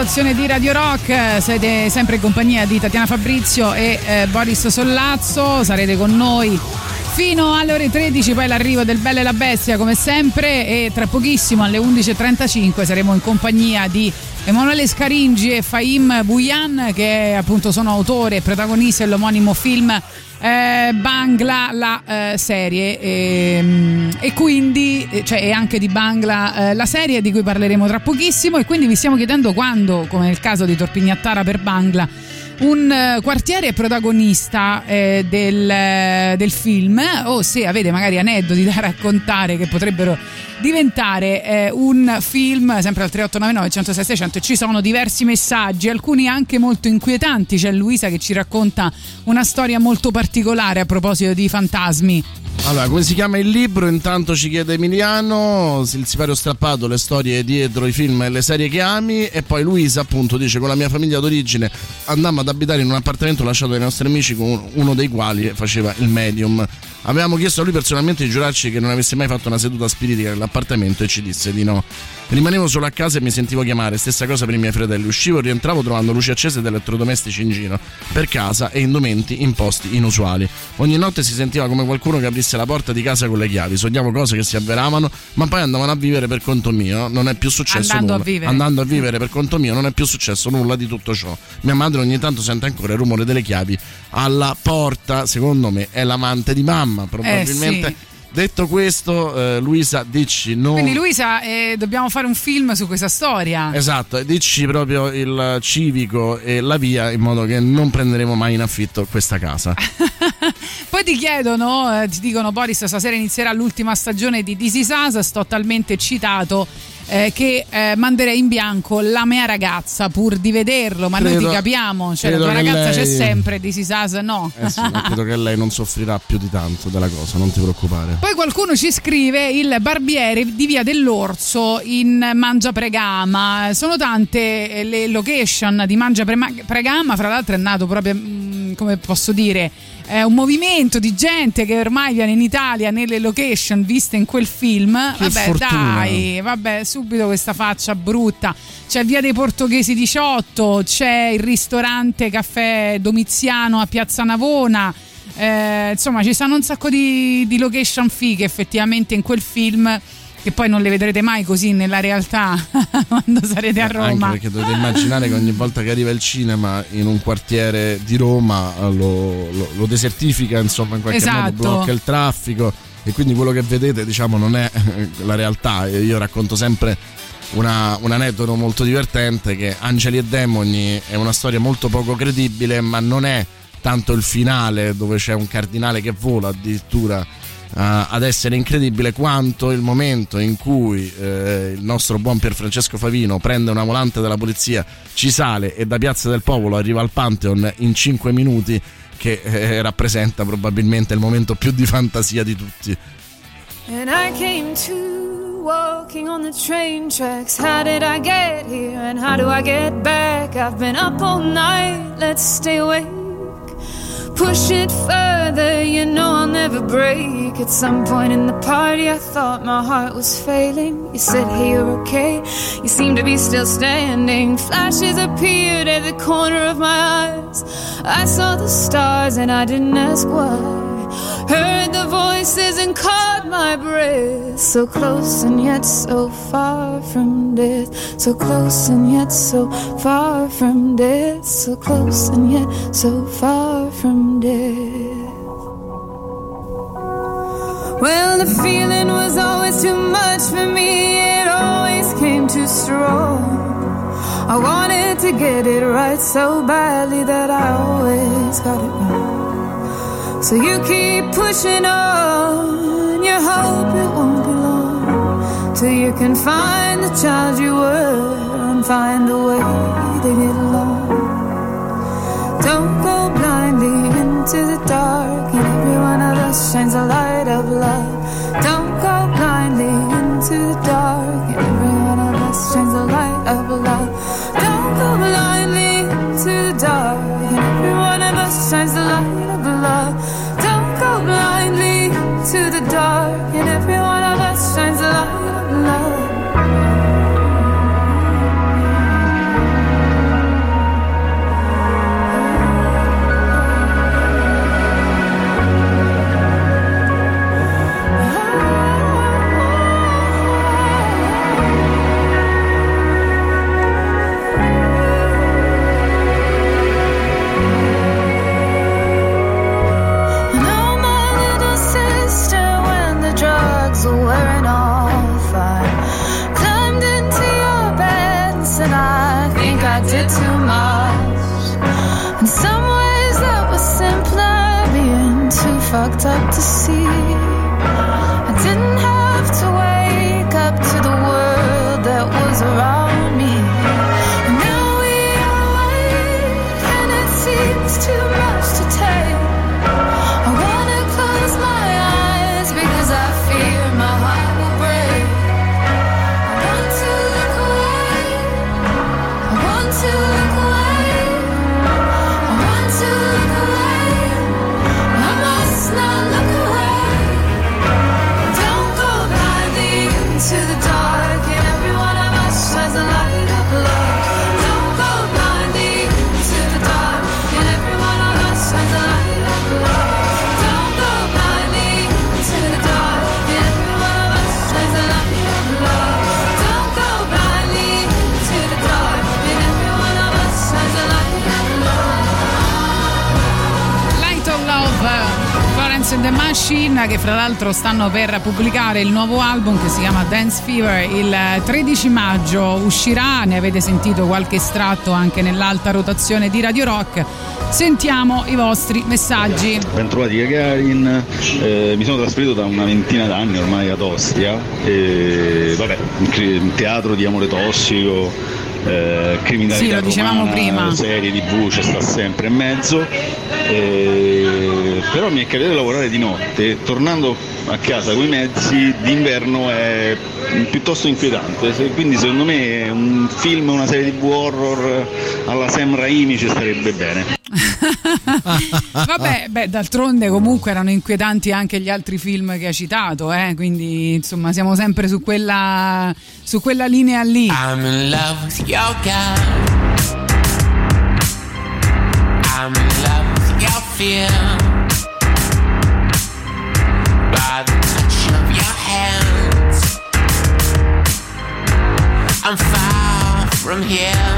programmazione di Radio Rock. Siete sempre in compagnia di Tatiana Fabrizio e eh, Boris Sollazzo. Sarete con noi fino alle ore 13, poi l'arrivo del Belle e la Bestia come sempre e tra pochissimo alle 11.35 saremo in compagnia di Emanuele Scaringi e Fahim Bouyan che appunto sono autore e protagonista dell'omonimo film eh, Bangla la eh, serie e, e quindi cioè è anche di Bangla eh, la serie di cui parleremo tra pochissimo e quindi vi stiamo chiedendo quando come nel caso di Torpignattara per Bangla un eh, quartiere protagonista eh, del, eh, del, film o se avete magari aneddoti da raccontare che potrebbero diventare eh, un film sempre al 3899 106 600 ci sono diversi messaggi alcuni anche molto inquietanti c'è Luisa che ci racconta una storia molto particolare a proposito di fantasmi allora, come si chiama il libro? Intanto ci chiede Emiliano, il sipario strappato, le storie dietro i film e le serie che ami. E poi Luisa, appunto, dice: Con la mia famiglia d'origine andammo ad abitare in un appartamento lasciato dai nostri amici, con uno dei quali faceva il medium. Avevamo chiesto a lui personalmente di giurarci che non avesse mai fatto una seduta spiritica nell'appartamento e ci disse di no. Rimanevo solo a casa e mi sentivo chiamare, stessa cosa per i miei fratelli. Uscivo e rientravo trovando luci accese ed elettrodomestici in giro per casa e indumenti in posti inusuali. Ogni notte si sentiva come qualcuno che aprisse la porta di casa con le chiavi. Sogniamo cose che si avveravano, ma poi andavano a vivere per conto mio. Non è più successo Andando nulla. a vivere. Andando a vivere per conto mio non è più successo nulla di tutto ciò. Mia madre ogni tanto sente ancora il rumore delle chiavi alla porta. Secondo me è l'amante di mamma, probabilmente. Eh, sì. Detto questo, eh, Luisa, dici no. quindi Luisa eh, dobbiamo fare un film su questa storia Esatto, dici proprio il civico e la via in modo che non prenderemo mai in affitto questa casa. Poi ti chiedono, eh, ti dicono Boris, stasera inizierà l'ultima stagione di This Is Us, sto talmente eccitato eh, che eh, manderei in bianco la mia ragazza pur di vederlo, ma noi Credo- ti capiamo, cioè la tua ragazza c'è lei- sempre, This Is Us no. Eh sì, credo che lei non soffrirà più di tanto della cosa, non ti preoccupare. Poi qualcuno ci scrive il barbiere di Via dell'Orso in Mangia Pregama. Sono tante eh, le location di Mangia Pre- Pregama, fra l'altro è nato proprio, mm, come posso dire, è un movimento di gente che ormai viene in Italia nelle location viste in quel film. Che vabbè, fortuna. dai, vabbè, subito questa faccia brutta. C'è Via dei Portoghesi 18, c'è il ristorante Caffè Domiziano a Piazza Navona. Eh, insomma, ci stanno un sacco di, di location fighe effettivamente in quel film. Che poi non le vedrete mai così nella realtà quando sarete a Roma. Anche perché dovete immaginare che ogni volta che arriva il cinema in un quartiere di Roma eh, lo, lo- lo desertifica, insomma, in qualche Esatto. modo blocca il traffico e quindi quello che vedete, diciamo, non è eh, la realtà. Io racconto sempre una- un aneddoto molto divertente che Angeli e Demoni è una storia molto poco credibile, ma non è tanto il finale dove c'è un cardinale che vola addirittura eh, ad essere incredibile quanto il momento in cui eh, il nostro buon Pier Francesco Favino prende una volante della polizia, ci sale e da Piazza del Popolo arriva al Pantheon in 5 minuti che eh, rappresenta probabilmente il momento più di fantasia di tutti. And I came to walking on the train tracks. How did I get here and how do I get back? I've been up all night, let's stay awake. Push it further, you know I'll never break. At some point in the party, I thought my heart was failing. You said, Hey, you're okay. You seem to be still standing. Flashes appeared at the corner of my eyes. I saw the stars and I didn't ask why. Heard the voices and caught my breath. So close and yet so far from death. So close and yet so far from death. So close and yet so far from death. Well, the feeling was always too much for me. It always came too strong. I wanted to get it right so badly that I always got it wrong. So you keep pushing on, you hope it won't be long till you can find the child you were and find a way to get along. Don't go blindly into the dark, and every one of us shines a light of love. Don't go blindly into the dark, and every one of us shines a light of love. Machine, che fra l'altro stanno per pubblicare il nuovo album che si chiama Dance Fever il 13 maggio. Uscirà, ne avete sentito qualche estratto anche nell'alta rotazione di Radio Rock. Sentiamo i vostri messaggi. Bentrovati Gagarin, eh, mi sono trasferito da una ventina d'anni ormai ad Ostia e vabbè, teatro di amore tossico, eh, criminalità Sì, lo dicevamo romana, prima. serie tv ci sta sempre in mezzo, eh, però mi è capitato di lavorare di notte, tornando a casa con i mezzi d'inverno è piuttosto inquietante, quindi secondo me un film, una serie tv horror alla Sam Raimi ci starebbe bene. Vabbè, beh, d'altronde comunque erano inquietanti anche gli altri film che hai citato, eh? quindi insomma siamo sempre su quella, su quella linea lì. I'm in love with your guy. I'm in love with your fear. By the touch of your hands. I'm far from here.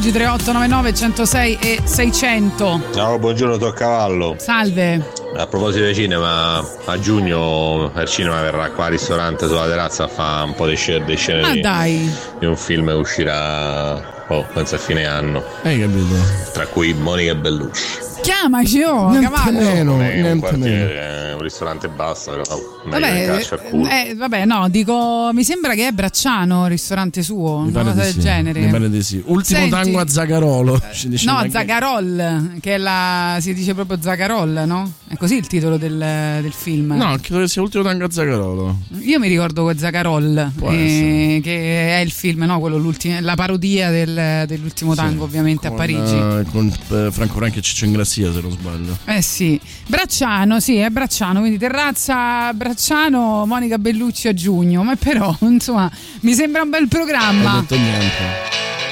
Messaggi 3899 106 e 600. Ciao, buongiorno, to a cavallo. Salve. A proposito di cinema, a giugno al cinema verrà qua al ristorante sulla terrazza a fare un po' di scene, di, scene Ma di- dai. di un film che uscirà, oh, penso a fine anno. Hai capito? Tra cui Monica Bellucci. Chiamaci, oh, Niente cavallo. meno, niente quartiere, meno. è un ristorante basta, però Vabbè, eh, vabbè, no, dico, mi sembra che è Bracciano, il ristorante suo, Mi una cosa del sì. genere. Mi pare di sì. Ultimo Senti- tango a Zagarolo. dice No, la- Zagarol, che è la, si dice proprio Zagarol, no? È così il titolo del, del film? No, credo che sia l'ultimo tango a Zagarolo. Io mi ricordo Può eh, che è il film, no? Quello la parodia del- dell'ultimo tango, ovviamente, a Con, Parigi. eh, con eh, Franco Franchi e Ciccio Ingrassia, se non sbaglio. Eh sì, Bracciano, sì, è Bracciano, quindi Terrazza, Bracciano, Monica Bellucci a giugno, ma però, insomma, mi sembra un bel Non ho programma. detto niente.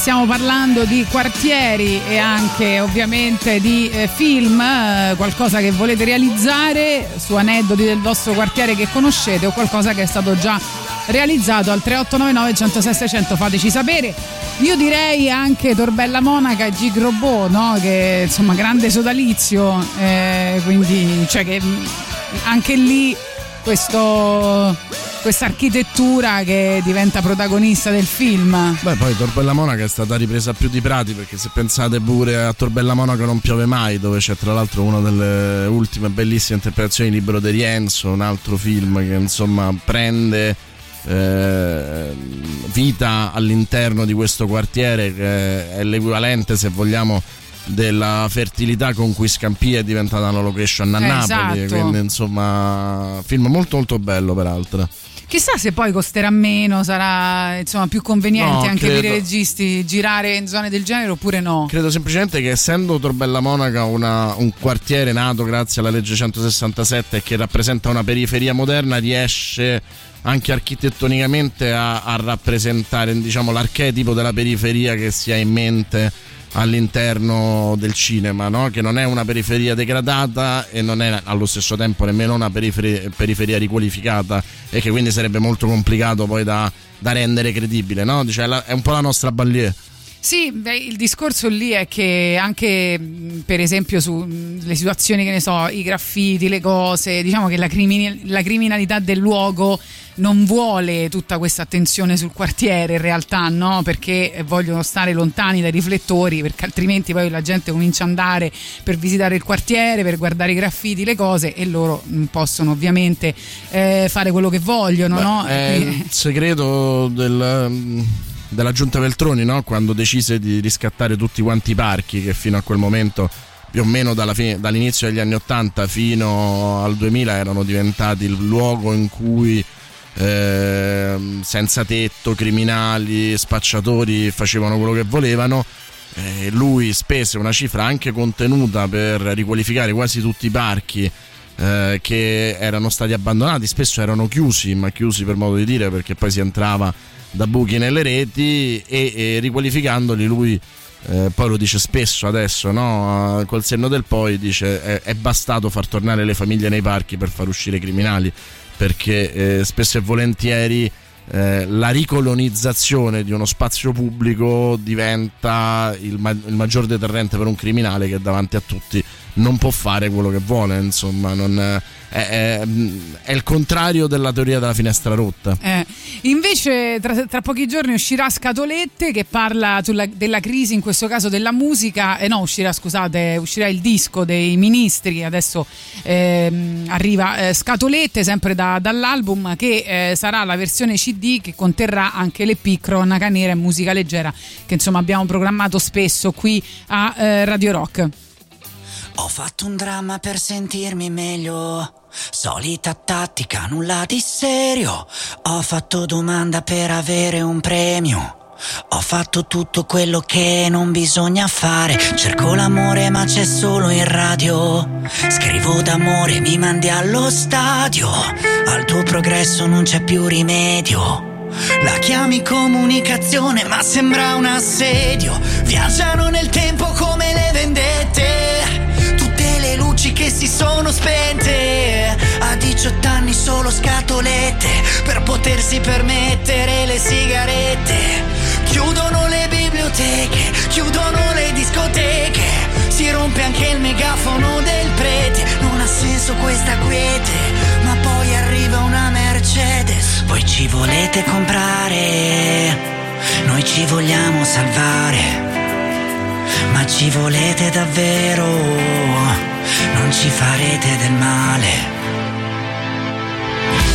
Stiamo parlando di quartieri e anche ovviamente di eh, film, eh, qualcosa che volete realizzare su aneddoti del vostro quartiere che conoscete o qualcosa che è stato già realizzato al 3899 106 600 fateci sapere. Io direi anche Torbella Monaca e Gig Robot, no? che insomma grande sodalizio, eh, quindi cioè che mh, anche lì questo, questa architettura che diventa protagonista del film. Beh, poi Torbella Monaca è stata ripresa più di prati perché se pensate pure a Torbella Monaca non piove mai, dove c'è tra l'altro una delle ultime bellissime interpretazioni di Libero di Rienzo, un altro film che insomma prende eh, vita all'interno di questo quartiere che è l'equivalente, se vogliamo, della fertilità con cui Scampia è diventata una location a Eh, Napoli. esatto. Quindi, insomma, film molto molto bello, peraltro. Chissà se poi costerà meno, sarà insomma più conveniente No, anche per i credo. registi girare in zone del genere oppure no. Credo semplicemente che essendo Torbella Monaca una- un quartiere nato grazie alla legge 167 e che rappresenta una periferia moderna, riesce anche architettonicamente a, a rappresentare diciamo, l'archetipo della periferia che si ha in mente all'interno del cinema, no? che non è una periferia degradata e non è allo stesso tempo nemmeno una periferia, periferia riqualificata e che quindi sarebbe molto complicato poi da, da rendere credibile. No? Dice, è un po' la nostra banlieue. Sì, beh, il discorso lì è che anche mh, per esempio sulle situazioni che ne so, i graffiti, le cose, diciamo che la, crimini- la criminalità del luogo non vuole tutta questa attenzione sul quartiere in realtà, no? Perché vogliono stare lontani dai riflettori, perché altrimenti poi la gente comincia ad andare per visitare il quartiere, per guardare i graffiti, le cose e loro mh, possono ovviamente eh, fare quello che vogliono, Beh, no? È il segreto del- della giunta Veltroni, no? quando decise di riscattare tutti quanti i parchi che fino a quel momento, più o meno fine- dall'inizio degli anni 80 fino al 2000, erano diventati il luogo in cui ehm, senza tetto, criminali, spacciatori facevano quello che volevano. Eh, lui spese una cifra anche contenuta per riqualificare quasi tutti i parchi eh, che erano stati abbandonati, spesso erano chiusi, ma chiusi per modo di dire perché poi si entrava da buchi nelle reti e, e riqualificandoli lui eh, poi lo dice spesso adesso, no? col senno del poi dice è, è bastato far tornare le famiglie nei parchi per far uscire i criminali perché eh, spesso e volentieri eh, la ricolonizzazione di uno spazio pubblico diventa il, ma- il maggior deterrente per un criminale che davanti a tutti non può fare quello che vuole, insomma, non- è, è- è il contrario della teoria della finestra rotta. Eh, invece tra, tra pochi giorni uscirà Scatolette che parla sulla- della crisi, in questo caso della musica, eh, no uscirà scusate, uscirà il disco dei ministri, adesso ehm, arriva eh, Scatolette sempre da- dall'album che eh, sarà la versione CD che conterrà anche l'EP Cronaca Nera e Musica Leggera che insomma abbiamo programmato spesso qui a eh, Radio Rock. Ho fatto un dramma per sentirmi meglio. Solita tattica, nulla di serio. Ho fatto domanda per avere un premio. Ho fatto tutto quello che non bisogna fare. Cerco l'amore, ma c'è solo in radio. Scrivo d'amore, mi mandi allo stadio. Al tuo progresso non c'è più rimedio. La chiami comunicazione, ma sembra un assedio. Viaggiano nel tempo come le vendette. Si sono spente. A 18 anni solo scatolette per potersi permettere le sigarette. Chiudono le biblioteche, chiudono le discoteche. Si rompe anche il megafono del prete. Non ha senso questa quiete, ma poi arriva una Mercedes. Voi ci volete comprare, noi ci vogliamo salvare. Ma ci volete davvero, non ci farete del male.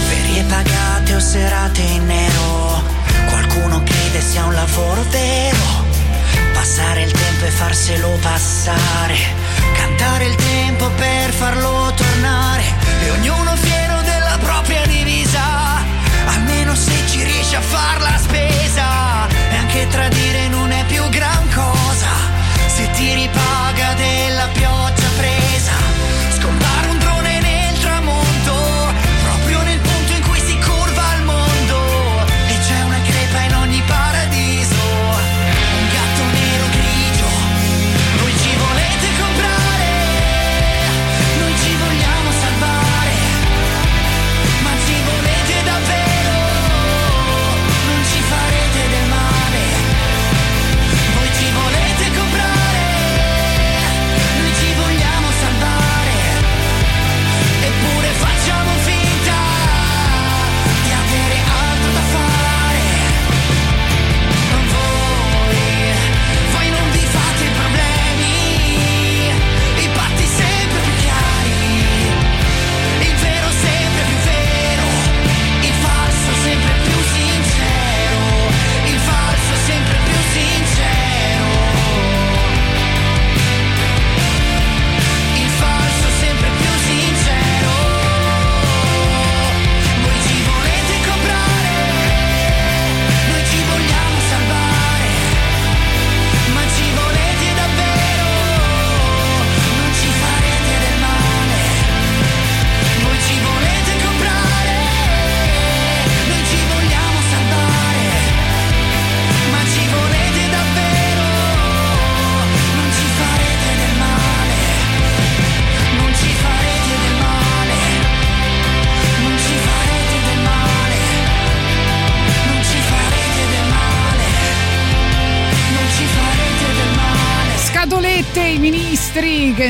Ferie pagate o serate in nero, qualcuno crede sia un lavoro vero. Passare il tempo e farselo passare, cantare il tempo per farlo tornare. E ognuno fiero della propria divisa, almeno se ci riesce a far la spesa. E anche tradire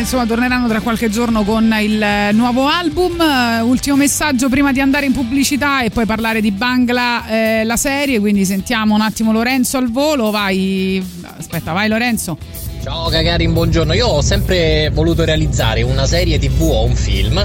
insomma torneranno tra qualche giorno con il eh, nuovo album. Eh, ultimo messaggio prima di andare in pubblicità e poi parlare di Bangla, eh, la serie. Quindi sentiamo un attimo Lorenzo al volo. Vai, aspetta, vai Lorenzo. Ciao Gagarin, buongiorno. Io ho sempre voluto realizzare una serie tv o un film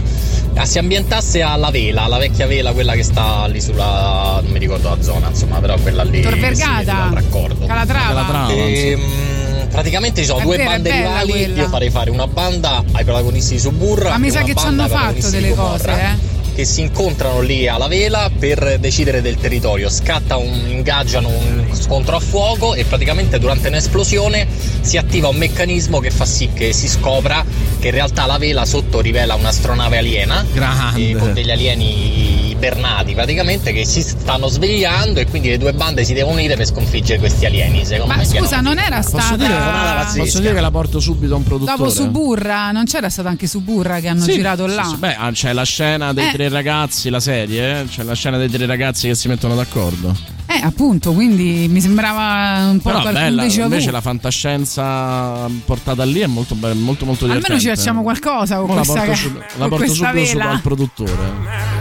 che si ambientasse alla vela, la vecchia vela, quella che sta lì sulla. non mi ricordo la zona, insomma, però quella lì. Tor Vergata, raccordo. Calatrava. Ehm, praticamente ci sono È due vera, è bande rivali. quella. Io farei fare una banda ai protagonisti di Suburra. Ma mi e sa una che ci banda hanno ai fatto protagonisti delle di cose, eh. Che si incontrano lì alla vela per decidere del territorio. Scatta un. ingaggiano un scontro a fuoco e praticamente durante un'esplosione si attiva un meccanismo che fa sì che si scopra che in realtà la vela sotto rivela un'astronave aliena. Grande. e con degli alieni ibernati praticamente che si stanno svegliando e quindi le due bande si devono unire per sconfiggere questi alieni. Secondo Ma me scusa, non era Posso stata. dire, pazzesca. posso dire che la porto subito a un produttore? Dopo Suburra, non c'era stata anche Suburra che hanno Sì, girato sì, là? sì. Beh, ah, c'è la scena dei Eh. tre ragazzi, la serie, eh? c'è la scena dei tre ragazzi che si mettono d'accordo. Eh, appunto, quindi mi sembrava un po' Però bella, invece la fantascienza portata lì è molto molto molto divertente. Almeno ci facciamo qualcosa con Mo la questa, porto, ca- su- la porto subito su- al produttore.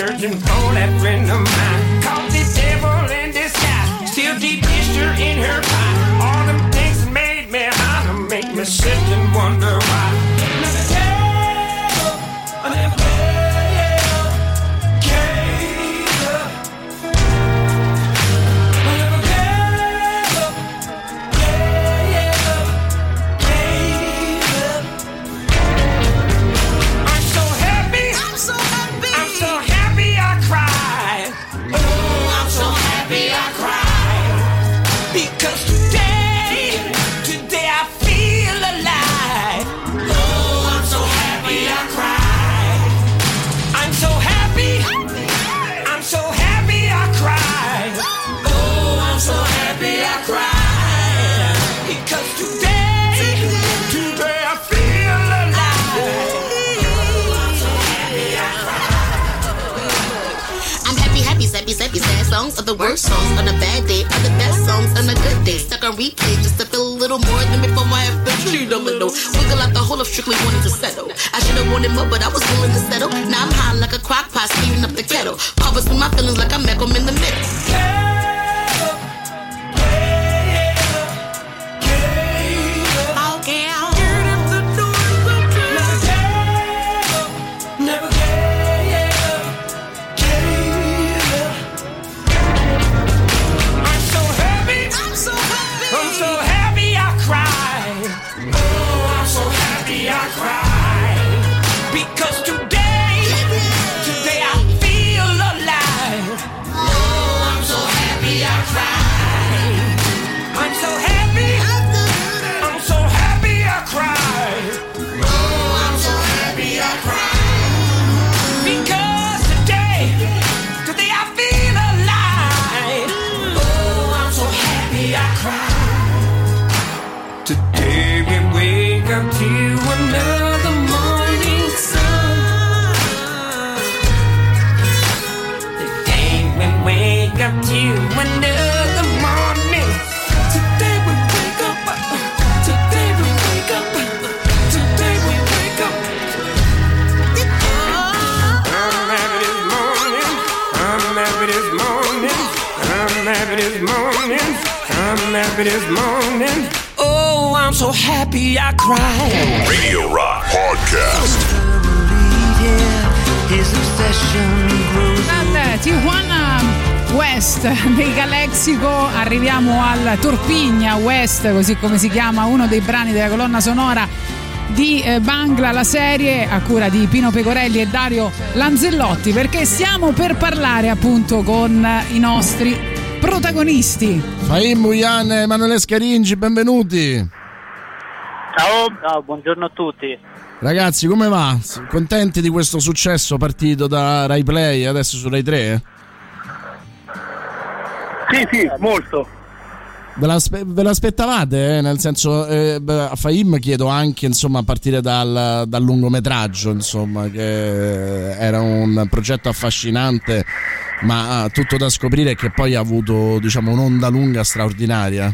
Searching for that friend of mine. Caught the devil in disguise, still deep in her pie. All them things made me holler make me sit and wonder why. Songs are the worst songs. On a bad day are the best songs. On a good day, stuck on replay just to feel a little more than before I have been treated a little. Wiggle out the whole of strictly wanting to settle. I should have wanted more, but I was willing to settle. Now I'm high like a crock pot, steaming up the kettle. Papa's with my feelings like I'm Malcolm in the middle. Cried. Radio Rock Podcast. His obsession grows. Da Tijuana West dei Galexico arriviamo al Torpigna West, così come si chiama uno dei brani della colonna sonora di eh, Bangla, la serie a cura di Pino Pecorelli e Dario Lanzellotti, perché stiamo per parlare appunto con i nostri protagonisti. Fahim Muyan e Emanuele Scaringi, benvenuti. Ciao. Ciao, buongiorno a tutti. Ragazzi, come va? Contenti di questo successo partito da Rai Play adesso su Rai 3? Sì, sì, molto. Ve, l'aspe- ve l'aspettavate? eh? Nel senso, eh, a Fahim chiedo anche insomma, a partire dal, dal lungometraggio, insomma, che era un progetto affascinante, ma tutto da scoprire che poi ha avuto diciamo, un'onda lunga straordinaria.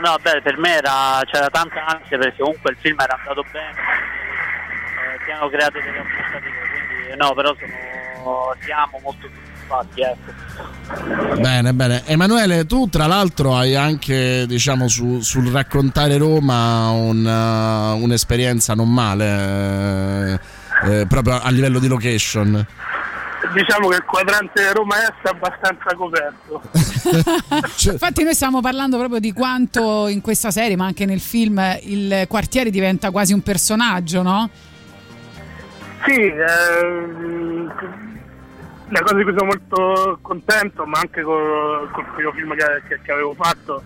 No, beh, per me era, c'era tanta ansia perché comunque il film era andato bene, eh, si hanno creato delle aspettative, quindi no, però sono, siamo molto soddisfatti, ecco. Bene, bene. Emanuele, tu tra l'altro hai anche, diciamo, su- sul raccontare Roma un, uh, un'esperienza non male, eh, eh, proprio a livello di location. Diciamo che il quadrante Roma Est è abbastanza coperto. Infatti noi stiamo parlando proprio di quanto in questa serie, ma anche nel film, il quartiere diventa quasi un personaggio, no? Sì, ehm, la cosa di cui sono molto contento, ma anche col, col primo film che, che- che avevo fatto,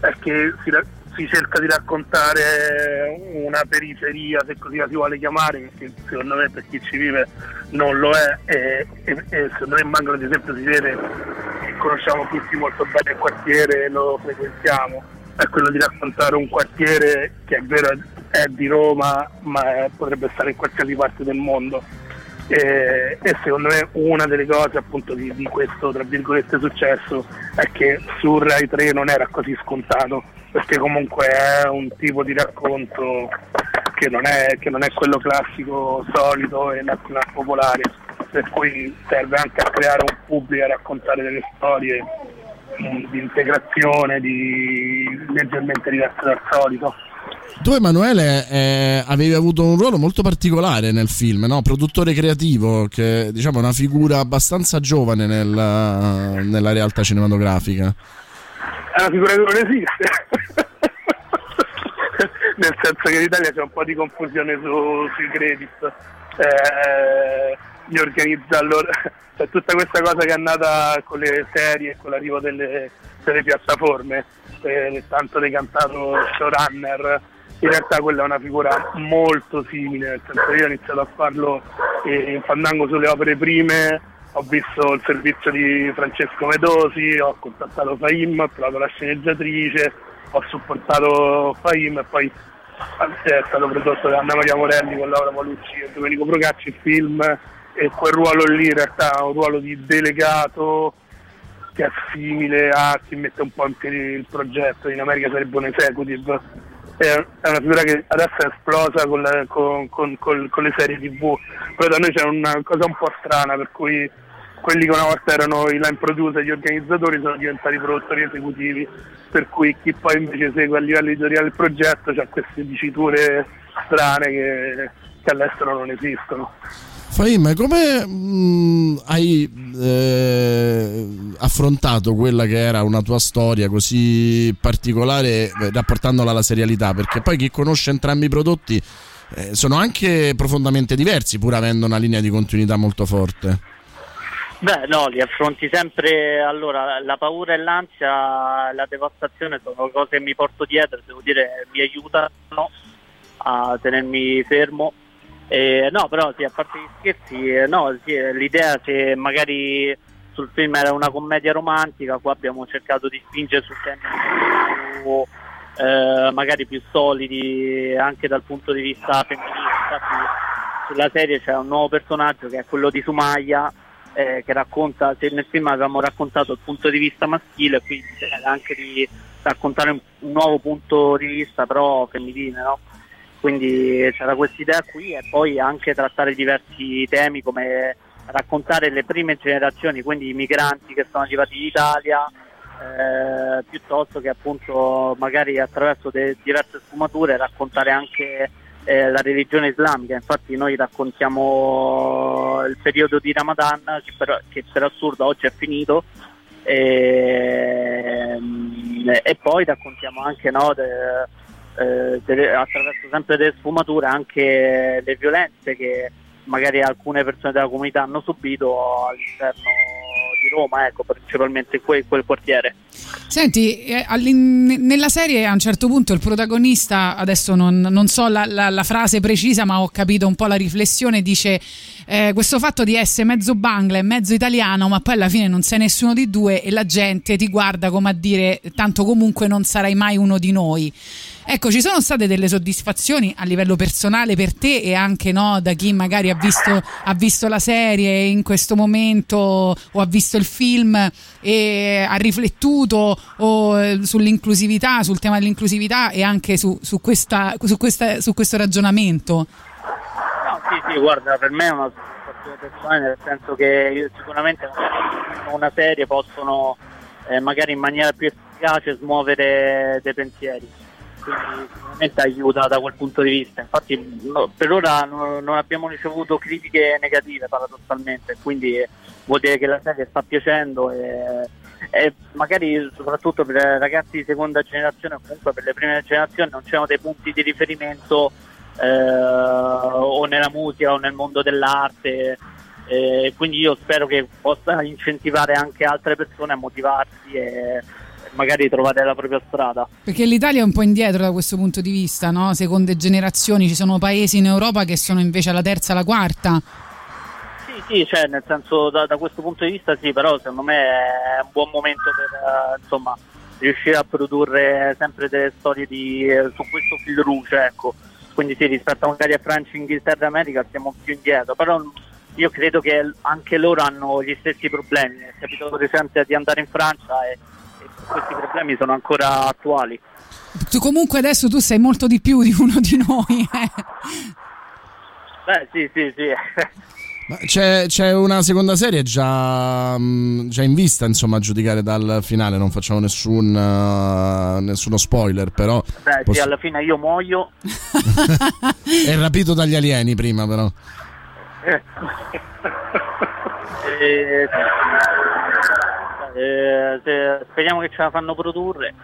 è che si, si cerca di raccontare una periferia, se così la si vuole chiamare, perché secondo me per chi ci vive non lo è, e, e- e secondo me mancano di esempio si vede che conosciamo tutti molto bene il quartiere e lo frequentiamo, è quello di raccontare un quartiere che è vero è di Roma, ma potrebbe stare in qualsiasi parte del mondo. E, e secondo me una delle cose appunto di, di questo tra virgolette successo è che su Rai 3 non era così scontato perché comunque è un tipo di racconto che non è, che non è quello classico solito e nazionale popolare. Per cui serve anche a creare un pubblico a raccontare delle storie di integrazione di leggermente diverse dal solito Tu, Emanuele, eh, avevi avuto un ruolo molto particolare nel film, no? Produttore creativo, che diciamo è una figura abbastanza giovane nella, nella realtà cinematografica. è una figura che non esiste nel senso che in Italia c'è un po' di confusione su- sui credit eh, li organizza allora c'è tutta questa cosa che è nata con le serie con l'arrivo delle, delle piattaforme eh, tanto decantato showrunner in realtà quella è una figura molto simile nel senso che io ho iniziato a farlo eh, in Fandango sulle opere prime ho visto il servizio di Francesco Medosi, ho contattato Faim, ho trovato la sceneggiatrice, ho supportato Faim e poi è stato prodotto da Anna Maria Morelli con Laura Palucci e Domenico Procacci il film. E quel ruolo lì in realtà è un ruolo di delegato che è simile a chi mette un po' in piedi il progetto, in America sarebbe un executive è una figura che adesso è esplosa con, la- con- con- con- le serie tv però da noi c'è una cosa un po' strana per cui quelli che una volta erano i line producer gli organizzatori sono diventati produttori esecutivi per cui chi poi invece segue a livello editoriale il progetto ha queste diciture strane che, che all'estero non esistono Fahim, come mm, hai eh, affrontato quella che era una tua storia così particolare eh, rapportandola alla serialità? Perché poi chi conosce entrambi i prodotti eh, sono anche profondamente diversi, pur avendo una linea di continuità molto forte. Beh, no, li affronti sempre. Allora, la paura e l'ansia, la devastazione sono cose che mi porto dietro, devo dire, mi aiutano a tenermi fermo. Eh, no, però sì, a parte gli scherzi, eh, no, sì, eh, l'idea che magari sul film era una commedia romantica, qua abbiamo cercato di spingere su temi più, eh, magari più solidi anche dal punto di vista femminile. Infatti sulla serie c'è un nuovo personaggio che è quello di Sumaya, eh, che racconta, se nel film avevamo raccontato il punto di vista maschile, quindi anche di raccontare un, un nuovo punto di vista però femminile, no? Quindi c'era questa idea qui e poi anche trattare diversi temi come raccontare le prime generazioni, quindi i migranti che sono arrivati in Italia, eh, piuttosto che appunto magari attraverso de- diverse sfumature raccontare anche eh, la religione islamica. Infatti noi raccontiamo il periodo di Ramadan che per, che per assurdo oggi è finito e, e poi raccontiamo anche no, de- eh, attraverso sempre delle sfumature anche le violenze che magari alcune persone della comunità hanno subito all'interno di Roma, ecco, principalmente quel, quel quartiere. Senti, eh, nella serie a un certo punto il protagonista, adesso non, non so la, la- la frase precisa, ma ho capito un po' la riflessione, dice eh, questo fatto di essere mezzo bangla e mezzo italiano, ma poi alla fine non sei nessuno di due e la gente ti guarda come a dire tanto comunque non sarai mai uno di noi. Ecco, ci sono state delle soddisfazioni a livello personale per te e anche no, da chi magari ha visto, ha visto la serie in questo momento o ha visto il film e ha riflettuto o, eh, sull'inclusività, sul tema dell'inclusività e anche su, su questa- su questa- su questo ragionamento. No, sì, sì, guarda, per me è una soddisfazione personale nel senso che sicuramente una serie possono eh, magari in maniera più efficace smuovere dei pensieri. Quindi sicuramente aiuta da quel punto di vista. Infatti no, per ora no- non abbiamo ricevuto critiche negative paradossalmente, quindi vuol dire che la serie sta piacendo e, e magari soprattutto per ragazzi di seconda generazione o comunque per le prime generazioni non c'erano dei punti di riferimento eh, o nella musica o nel mondo dell'arte. eh, quindi io spero che possa incentivare anche altre persone a motivarsi e magari trovare la propria strada. Perché l'Italia è un po' indietro da questo punto di vista, no? Seconde generazioni, ci sono paesi in Europa che sono invece alla terza, alla quarta. Sì, sì, cioè nel senso da, da questo punto di vista sì, però secondo me è un buon momento per eh, insomma, riuscire a produrre sempre delle storie di, su questo fil rouge, ecco. Quindi sì, rispetto magari a Francia, Inghilterra e America siamo più indietro, però io credo che anche loro hanno gli stessi problemi. Mi è capitato recente di andare in Francia e questi problemi sono ancora attuali. Tu comunque adesso tu sei molto di più di uno di noi. eh. Beh, sì, sì, sì. C'è, c'è una seconda serie già, mh, già in vista, insomma, a giudicare dal finale. Non facciamo nessun, eh, nessuno spoiler, però. Beh, sì, posso- alla fine io muoio. È rapito dagli alieni prima, però. Eh, eh, speriamo che ce la fanno produrre.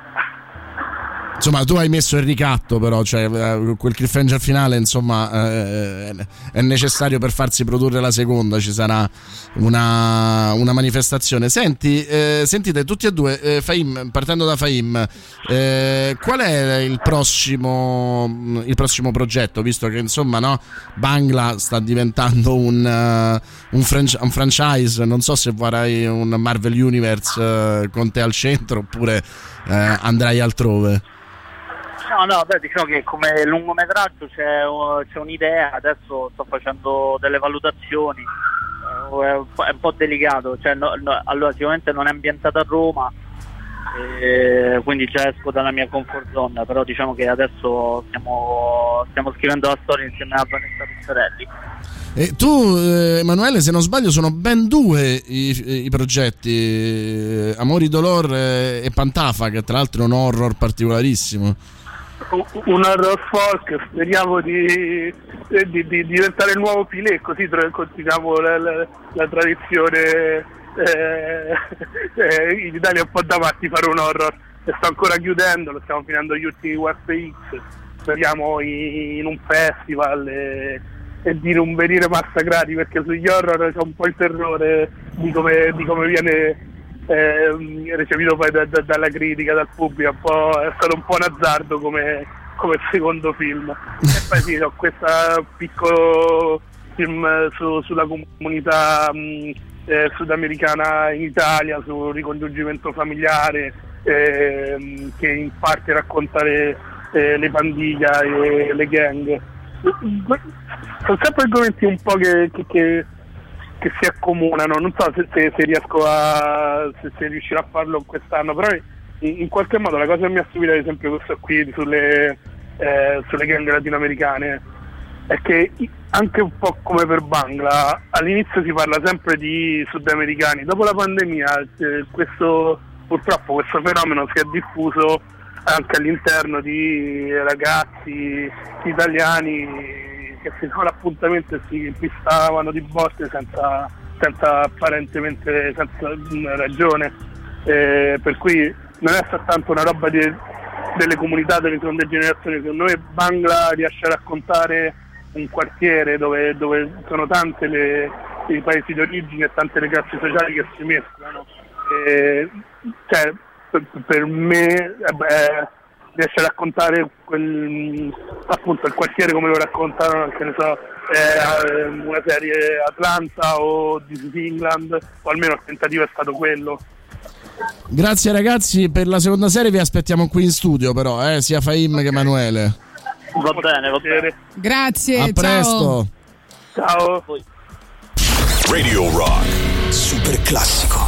Insomma, tu hai messo il ricatto, però, cioè, eh, quel cliffhanger finale, insomma, eh, è necessario per farsi produrre la seconda. Ci sarà una, una manifestazione. Senti, eh, sentite tutti e due, eh, Fahim, partendo da Fahim, eh, qual è il prossimo, il prossimo progetto? Visto che, insomma, no, Bangla sta diventando un, eh, un, franch- un franchise. Non so se vorrai un Marvel Universe eh, con te al centro oppure andrai altrove. No, no, beh, diciamo che come lungometraggio c'è, c'è un'idea, adesso sto facendo delle valutazioni, eh, è, un po', delicato, cioè, no- no, allora sicuramente non è ambientato a Roma, eh, quindi già esco dalla mia comfort zone, però diciamo che adesso stiamo, stiamo scrivendo la storia insieme a Vanessa Pizzarelli. E tu, eh, Emanuele, se non sbaglio, sono ben due i, i progetti: eh, Amori Dolor e Pantafa, che tra l'altro è un horror particolarissimo. Un horror folk, speriamo di, eh, di- di diventare il nuovo Pilè, così continuiamo la, la- la tradizione eh, eh, in Italia un po' davanti fare un horror. E sto ancora chiudendo, lo stiamo finendo gli ultimi Warp X, speriamo in, in un festival e, e di non venire massacrati perché sugli horror c'è un po' il terrore di come, di come viene ehm, recepito poi da- da- dalla critica, dal pubblico, è stato un po' un azzardo come, come secondo film. E poi sì, ho questo piccolo film su- sulla comunità mh, eh, sudamericana in Italia, sul ricongiungimento familiare, ehm, che in parte racconta le, eh, le pandiglia e le gang. Sono sempre argomenti un po' che- che- che che si accomunano, non so se, se- se riesco a se, se riuscirò a farlo quest'anno, però in, in qualche modo la cosa che mi ha stupito ad esempio questo qui sulle, eh, sulle gang latinoamericane è che anche un po' come per Bangla all'inizio si parla sempre di sudamericani, dopo la pandemia eh, questo purtroppo questo fenomeno si è diffuso anche all'interno di ragazzi italiani che si sono appuntamenti e si pistavano di botte senza, senza apparentemente senza mm, ragione. Eh, per cui non è soltanto una roba di- delle comunità delle seconde generazioni, secondo me Bangla riesce a raccontare un quartiere dove, dove sono tante le, i paesi d'origine e tante le classi sociali che si mescolano. E, cioè, per, per me eh, beh, riesce a raccontare quel, appunto il quartiere come lo raccontano, che ne so, eh, una serie Atlanta o This is England, o almeno il tentativo è stato quello. Grazie ragazzi, per la seconda serie vi aspettiamo qui in studio però, eh, sia Faim che Emanuele. Va bene, va bene. Grazie, A ciao. presto. Ciao. Radio Rock. Super classico.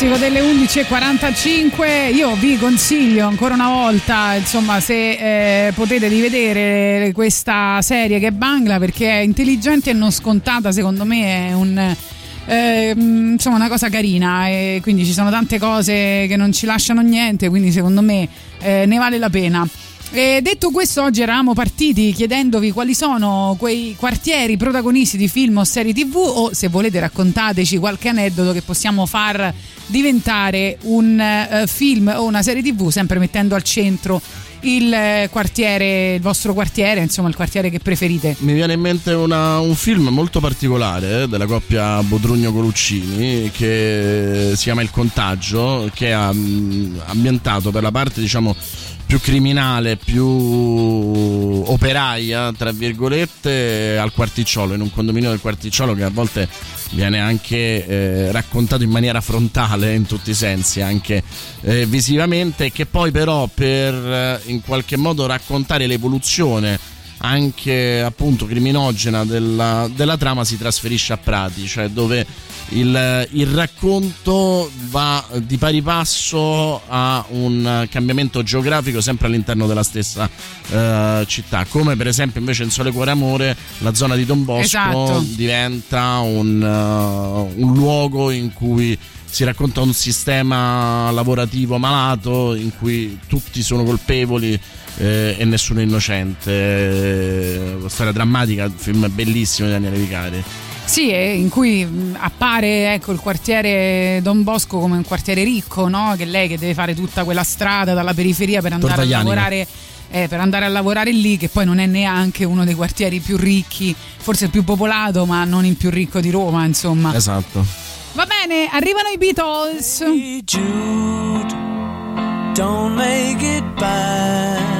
Classico delle 11.45 io vi consiglio ancora una volta insomma se eh, potete di vedere questa serie che è Bangla perché è intelligente e non scontata secondo me è un eh, insomma una cosa carina e quindi ci sono tante cose che non ci lasciano niente quindi secondo me eh, ne vale la pena e detto questo, oggi eravamo partiti chiedendovi quali sono quei quartieri protagonisti di film o serie tv o se volete raccontateci qualche aneddoto che possiamo far diventare un eh, film o una serie tv, sempre mettendo al centro il eh, quartiere, il vostro quartiere, insomma il quartiere che preferite. Mi viene in mente una- un film molto particolare eh, della coppia Bodrugno-Coluccini che si chiama Il Contagio, che è mm, ambientato per la parte diciamo più criminale, più operaia, tra virgolette, al quarticciolo, in un condominio del quarticciolo che a volte viene anche eh, raccontato in maniera frontale in tutti i sensi, anche eh, visivamente, che poi però per eh, in qualche modo raccontare l'evoluzione anche appunto criminogena della, della trama si trasferisce a Prati, cioè dove il, il racconto va di pari passo a un cambiamento geografico sempre all'interno della stessa eh, città, come per esempio invece in Sole Cuore Amore la zona di Don Bosco Esatto. diventa un, eh, un luogo in cui si racconta un sistema lavorativo malato in cui tutti sono colpevoli eh, e Nessuno Innocente, eh, storia drammatica, film bellissimo di Daniele Vicari. Sì, eh, in cui mm, appare ecco, il quartiere Don Bosco come un quartiere ricco, no? che lei che deve fare tutta quella strada dalla periferia per andare a lavorare. Eh, per andare a lavorare lì, che poi non è neanche uno dei quartieri più ricchi, forse il più popolato, ma non il più ricco di Roma, insomma. Esatto. Va bene, arrivano i Beatles. Hey Jude, don't make it bad.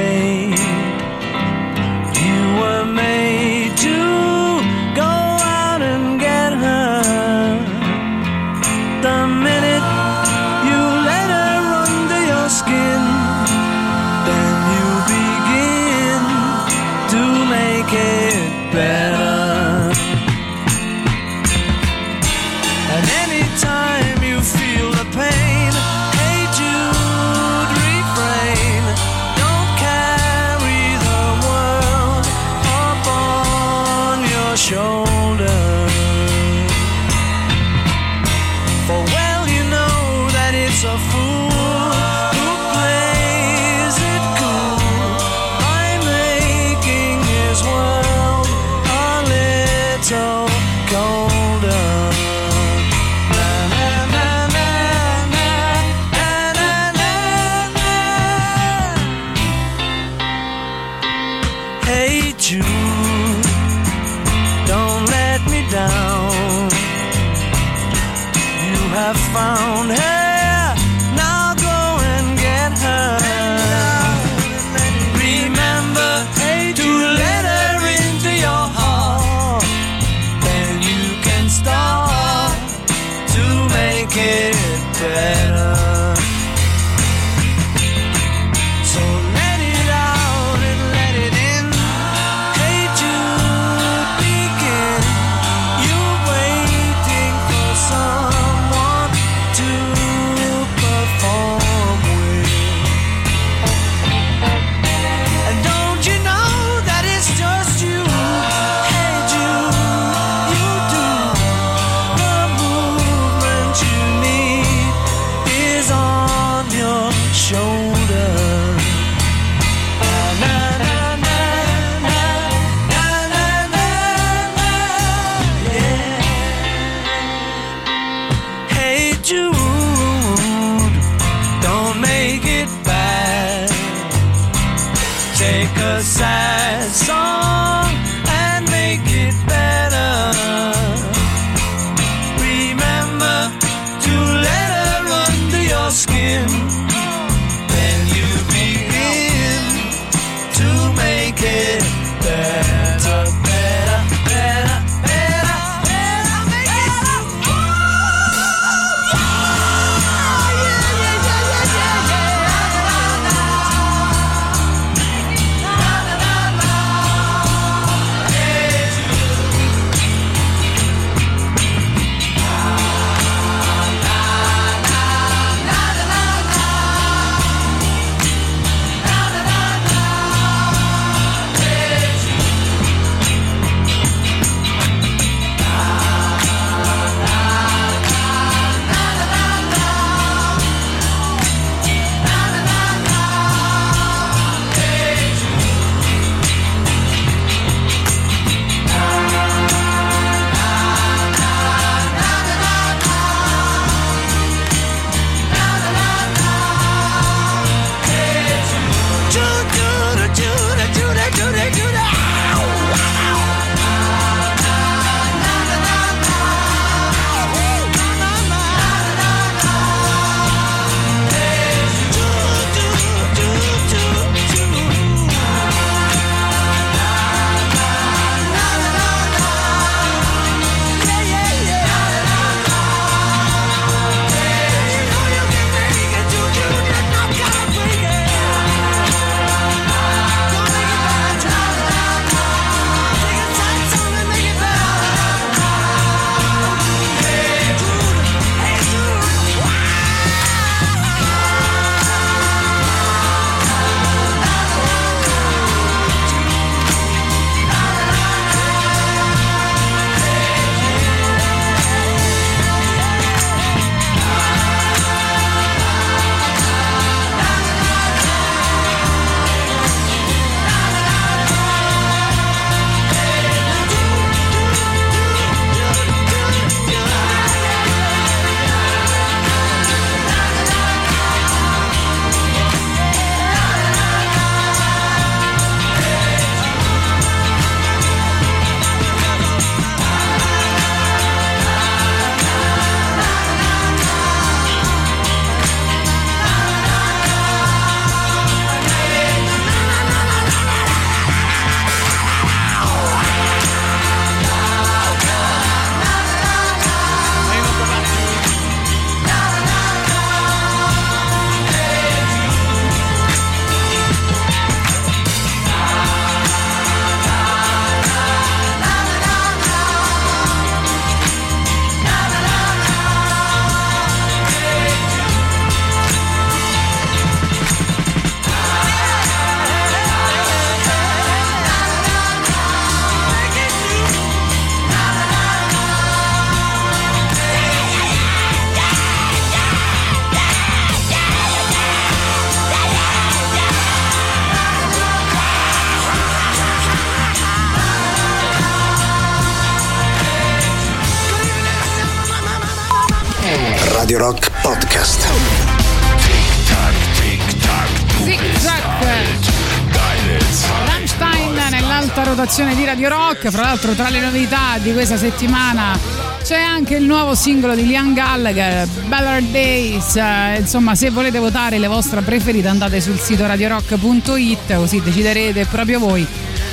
Rotazione di Radio Rock. Fra l'altro, tra le novità di questa settimana c'è anche il nuovo singolo di Liam Gallagher, Better Days. Eh, insomma, se volete votare le vostre preferite, andate sul sito radiorock.it, così deciderete proprio voi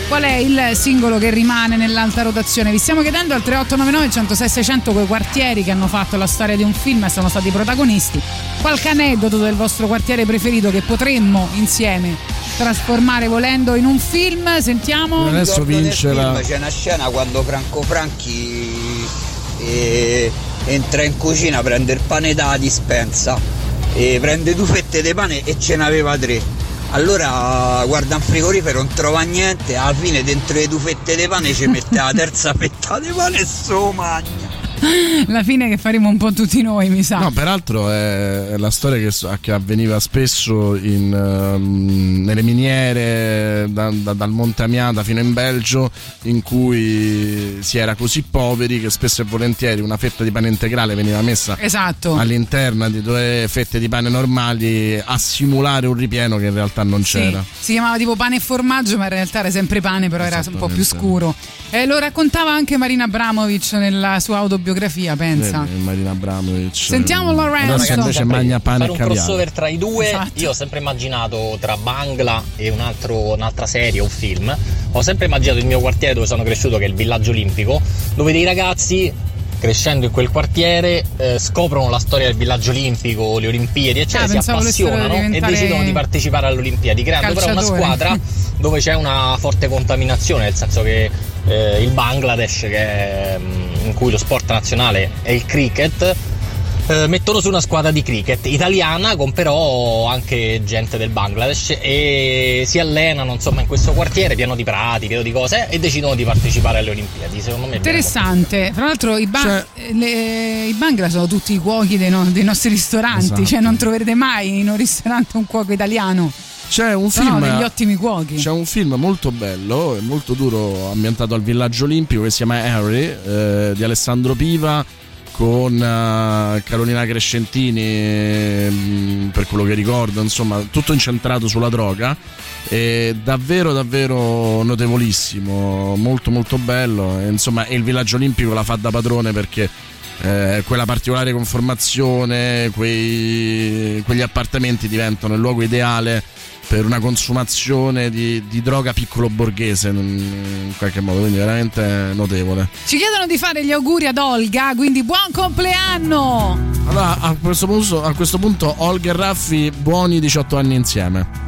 qual è il singolo che rimane nell'alta rotazione. Vi stiamo chiedendo al 3899 106 600 quei quartieri che hanno fatto la storia di un film e sono stati protagonisti. Qualche aneddoto del vostro quartiere preferito che potremmo insieme trasformare volendo in un film. Sentiamo. Adesso Ricordo nel vince film la- C'è una scena quando Franco Franchi eh, entra in cucina, prende il pane dalla dispensa, e prende due fette di pane e ce n'aveva tre. Allora guarda un frigorifero, non trova niente, alla fine dentro le due fette di pane ci mette la terza fetta di pane e so magna. La fine che faremo un po' tutti noi, mi sa. No, peraltro è la storia che, che avveniva spesso in, ehm, nelle miniere da- da- dal Monte Amiata fino in Belgio, in cui si era così poveri che spesso e volentieri una fetta di pane integrale veniva messa Esatto. all'interno di due fette di pane normali a simulare un ripieno che in realtà non Sì, c'era. si chiamava tipo pane e formaggio, ma in realtà era sempre pane, però era un po' più scuro. E lo raccontava anche Marina Abramovic nella sua autobiografia, pensa. Vedi, Marina Abramovic. Sentiamo Lorenzo. Adesso invece magna pane Fare un crossover tra i due, Esatto. io ho sempre immaginato tra Bangla e un altro- un'altra serie, un film, ho sempre immaginato il mio quartiere dove sono cresciuto, che è il villaggio olimpico, dove dei ragazzi crescendo in quel quartiere eh, scoprono la storia del villaggio olimpico, le Olimpiadi, eccetera, Ah, si appassionano e decidono di partecipare alle Olimpiadi, creando però una squadra dove c'è una forte contaminazione, nel senso che eh, il Bangladesh, che è, mm, in cui lo sport nazionale è il cricket, eh, mettono su una squadra di cricket italiana con però anche gente del Bangladesh e si allenano insomma in questo quartiere pieno di prati, pieno di cose e decidono di partecipare alle Olimpiadi. Secondo me. Interessante. Tra l'altro i, ba- Cioè le- i Bangla sono tutti i cuochi dei, no- dei nostri ristoranti, Esatto. cioè non troverete mai in un ristorante un cuoco italiano. C'è un Sono film degli ottimi cuochi. C'è un film molto bello e molto duro ambientato al villaggio olimpico che si chiama Harry eh, di Alessandro Piva con eh, Carolina Crescentini mm, per quello che ricordo insomma tutto incentrato sulla droga è davvero davvero notevolissimo molto molto bello e, insomma il villaggio olimpico la fa da padrone perché eh, quella particolare conformazione, quei- quegli appartamenti diventano il luogo ideale per una consumazione di, di droga piccolo borghese in, in qualche modo, quindi veramente notevole. Ci chiedono di fare gli auguri ad Olga, quindi buon compleanno! Allora, a questo punto, a questo punto Olga e Raffi, buoni 18 anni insieme.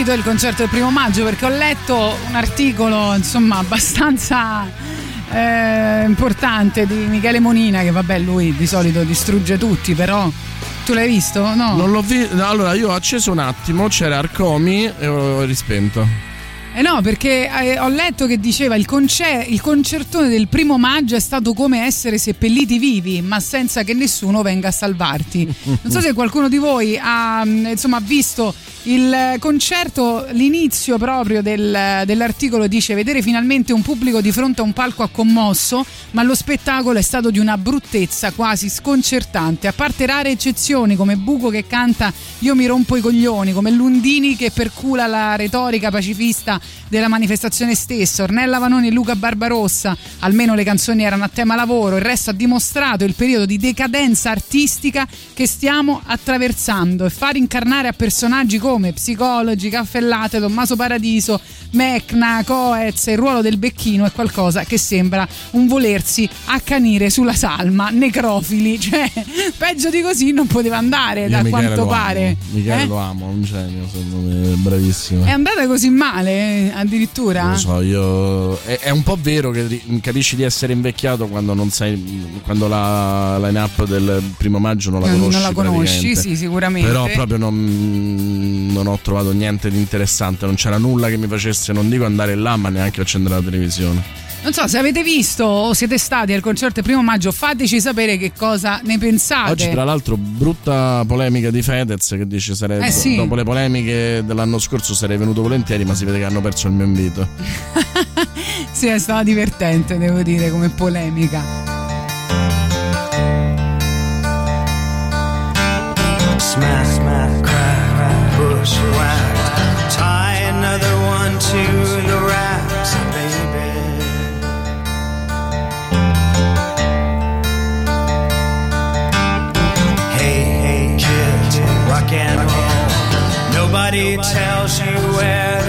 Seguito il concerto del primo maggio perché ho letto un articolo insomma abbastanza eh, importante di Michele Monina che vabbè lui di solito distrugge tutti però tu l'hai visto? No. Non l'ho visto. Allora, io ho acceso un attimo, c'era Arcomi e ho rispento. Eh no, perché eh, ho letto che diceva il, concer- il concertone del primo maggio è stato come essere seppelliti vivi, ma senza che nessuno venga a salvarti. Non so se qualcuno di voi ha mh, insomma, visto il concerto, l'inizio proprio del- dell'articolo dice vedere finalmente un pubblico di fronte a un palco ha commosso, ma lo spettacolo è stato di una bruttezza quasi sconcertante, a parte rare eccezioni come Buco che canta Io mi rompo i coglioni, come Lundini che percula la retorica pacifista della manifestazione stessa, Ornella Vanoni e Luca Barbarossa, almeno le canzoni erano a tema lavoro, il resto ha dimostrato il periodo di decadenza artistica che stiamo attraversando. E far incarnare a personaggi come psicologi, Caffè Latte, Tommaso Paradiso, Mecna, Coez, il ruolo del becchino è qualcosa che sembra un volersi accanire sulla salma, necrofili, cioè peggio di così non poteva andare Io da Michele quanto pare. Amo. Michele Eh? lo amo, un genio, secondo me, è bravissimo. È andata così male addirittura? Non lo so, io. È, è un po' vero che capisci di essere invecchiato quando non sai. Quando la line-up del primo maggio non la Non- non conosci. la conosci, sì, sicuramente. Però proprio non, non ho trovato niente di interessante. Non c'era nulla che mi facesse, non dico andare là, ma neanche accendere la televisione. Non so se avete visto o siete stati al concerto del primo maggio, fateci sapere che cosa ne pensate. Oggi, tra l'altro, brutta polemica di Fedez che dice sarei, Eh, sì. dopo le polemiche dell'anno scorso sarei venuto volentieri, ma si vede che hanno perso il mio invito. Sì, è stata divertente, devo dire, come polemica. To the racks, baby. Hey, hey, kid, rock and roll. Nobody tells you where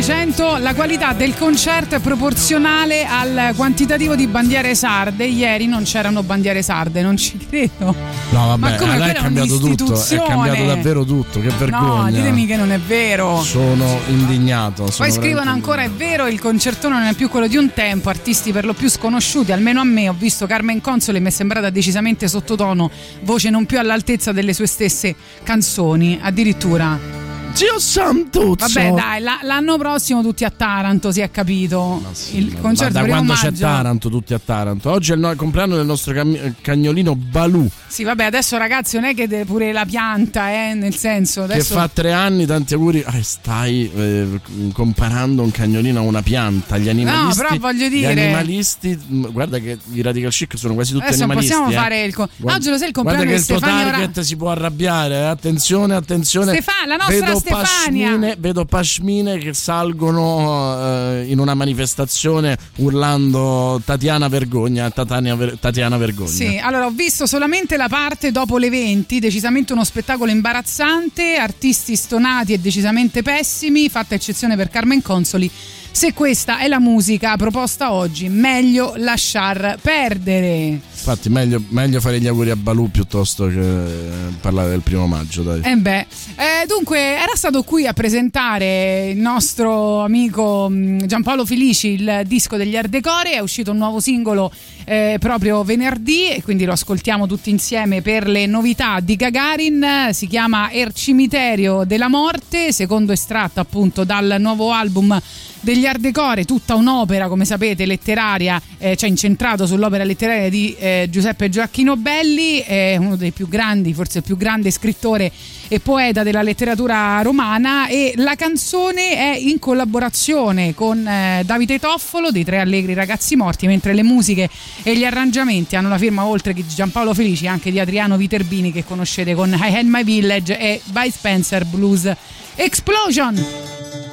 600 la qualità del concerto è proporzionale al quantitativo di bandiere sarde. Ieri non c'erano bandiere sarde, non ci credo. No, vabbè, Ma come allora è cambiato tutto. È cambiato davvero tutto. Che vergogna. No, ditemi che non è vero. Sono indignato. Poi sono scrivono veramente ancora: è vero, il concertone non è più quello di un tempo. Artisti per lo più sconosciuti, almeno a me. Ho visto Carmen Console mi è sembrata decisamente sottotono, voce non più all'altezza delle sue stesse canzoni. Addirittura. Dio santo! Vabbè, dai, la- l'anno prossimo tutti a Taranto, si è capito. il Ma concerto da quando maggio. c'è Taranto, tutti a Taranto. Oggi è il no- il compleanno del nostro cam- cagnolino Balù, Sì, vabbè, adesso ragazzi, non è che de- pure la pianta, eh, nel senso, adesso che fa tre anni. Tanti auguri. Ah, stai eh, comparando un cagnolino a una pianta. Gli animalisti. però voglio dire- Gli animalisti. mh, Guarda che i radical chic sono quasi tutti Adesso animalisti. possiamo eh. fare il co- Guarda- Oggi lo sai il Guarda compleanno che di il tuo target Ora- si può arrabbiare. eh. Attenzione, attenzione. Stefa- la nostra vedo Stefania. Vedo pascmine che salgono eh, in una manifestazione urlando Tatiana Vergogna. Tatania Tatiana Vergogna. Sì, allora ho visto solamente la parte dopo le 20, decisamente uno spettacolo imbarazzante, artisti stonati e decisamente pessimi, fatta eccezione per Carmen Consoli. Se questa è la musica proposta oggi, meglio lasciar perdere. Infatti, meglio, meglio fare gli auguri a Balù piuttosto che eh, parlare del primo maggio. Dai. Eh beh, eh, dunque era stato qui a presentare il nostro amico mh, Giampaolo Felici il disco degli Ardecore, è uscito un nuovo singolo eh, proprio venerdì e quindi lo ascoltiamo tutti insieme per le novità di Gagarin, si chiama Er Cimiterio della Morte, secondo estratto appunto dal nuovo album degli Ardecore, tutta un'opera, come sapete, letteraria, eh, cioè incentrato sull'opera letteraria di eh, Giuseppe Gioacchino Belli, è uno dei più grandi, forse il più grande scrittore e poeta della letteratura romana e la canzone è in collaborazione con eh, Davide Toffolo dei Tre Allegri Ragazzi Morti, mentre le musiche e gli arrangiamenti hanno la firma oltre che di Giampaolo Felici anche di Adriano Viterbini che conoscete con I Had My Village e by Spencer Blues Explosion.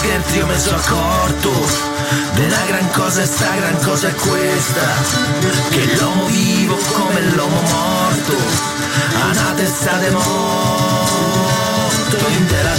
Scherzi io mi sono accorto. Della gran cosa e sta gran cosa è questa Che l'uomo vivo come l'uomo morto. Ha una testa di morto in della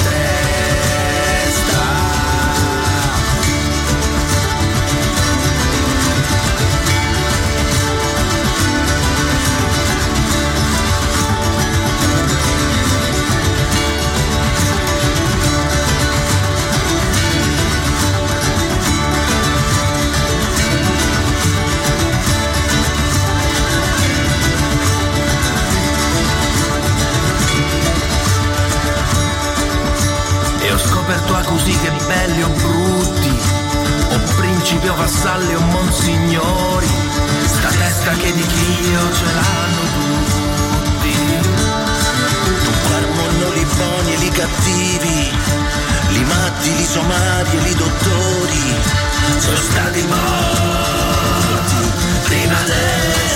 vassalli o monsignori Sta testa che di Dio ce l'hanno tutti. Tu guarmono li buoni e li cattivi Li matti, li somari e li dottori. Sono stati morti prima d'essere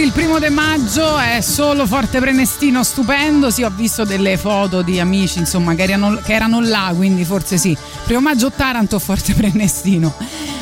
tutti, il primo di maggio è solo Forte Prenestino, stupendo. Sì, ho visto delle foto di amici, insomma, che erano, che erano là, quindi forse sì. Primo maggio Taranto, Forte Prenestino.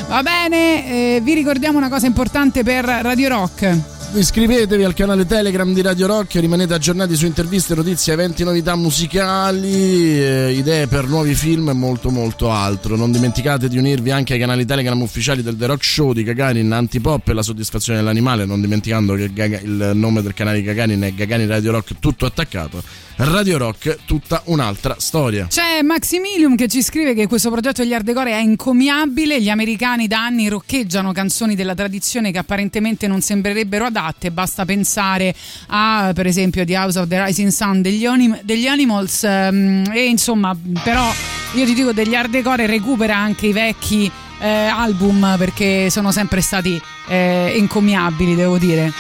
Va bene, eh, vi ricordiamo una cosa importante per Radio Rock. Iscrivetevi al canale Telegram di Radio Rock, rimanete aggiornati su interviste, notizie, eventi, novità musicali, eh, idee per nuovi film e molto molto altro. Non dimenticate di unirvi anche ai canali Telegram ufficiali del The Rock Show di Gagarin, Antipop e la soddisfazione dell'animale, non dimenticando che il nome del canale di Gagarin è Gagarin Radio Rock tutto attaccato. Radio Rock, tutta un'altra storia. C'è Maximilium che ci scrive che questo progetto degli Ardecore è encomiabile. Gli americani da anni roccheggiano canzoni della tradizione che apparentemente non sembrerebbero adatte. Basta pensare a, per esempio, The House of the Rising Sun degli, Onim- degli Animals. ehm, e insomma, però, io ti dico, degli Ardecore recupera anche i vecchi eh, album perché sono sempre stati eh, encomiabili, devo dire.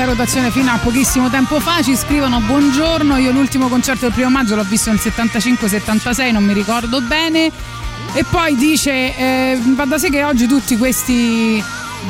Nell'alta rotazione fino a pochissimo tempo fa. Ci scrivono buongiorno, io l'ultimo concerto del primo maggio l'ho visto nel 75-76, non mi ricordo bene. E poi dice, eh, va da sé che oggi tutti questi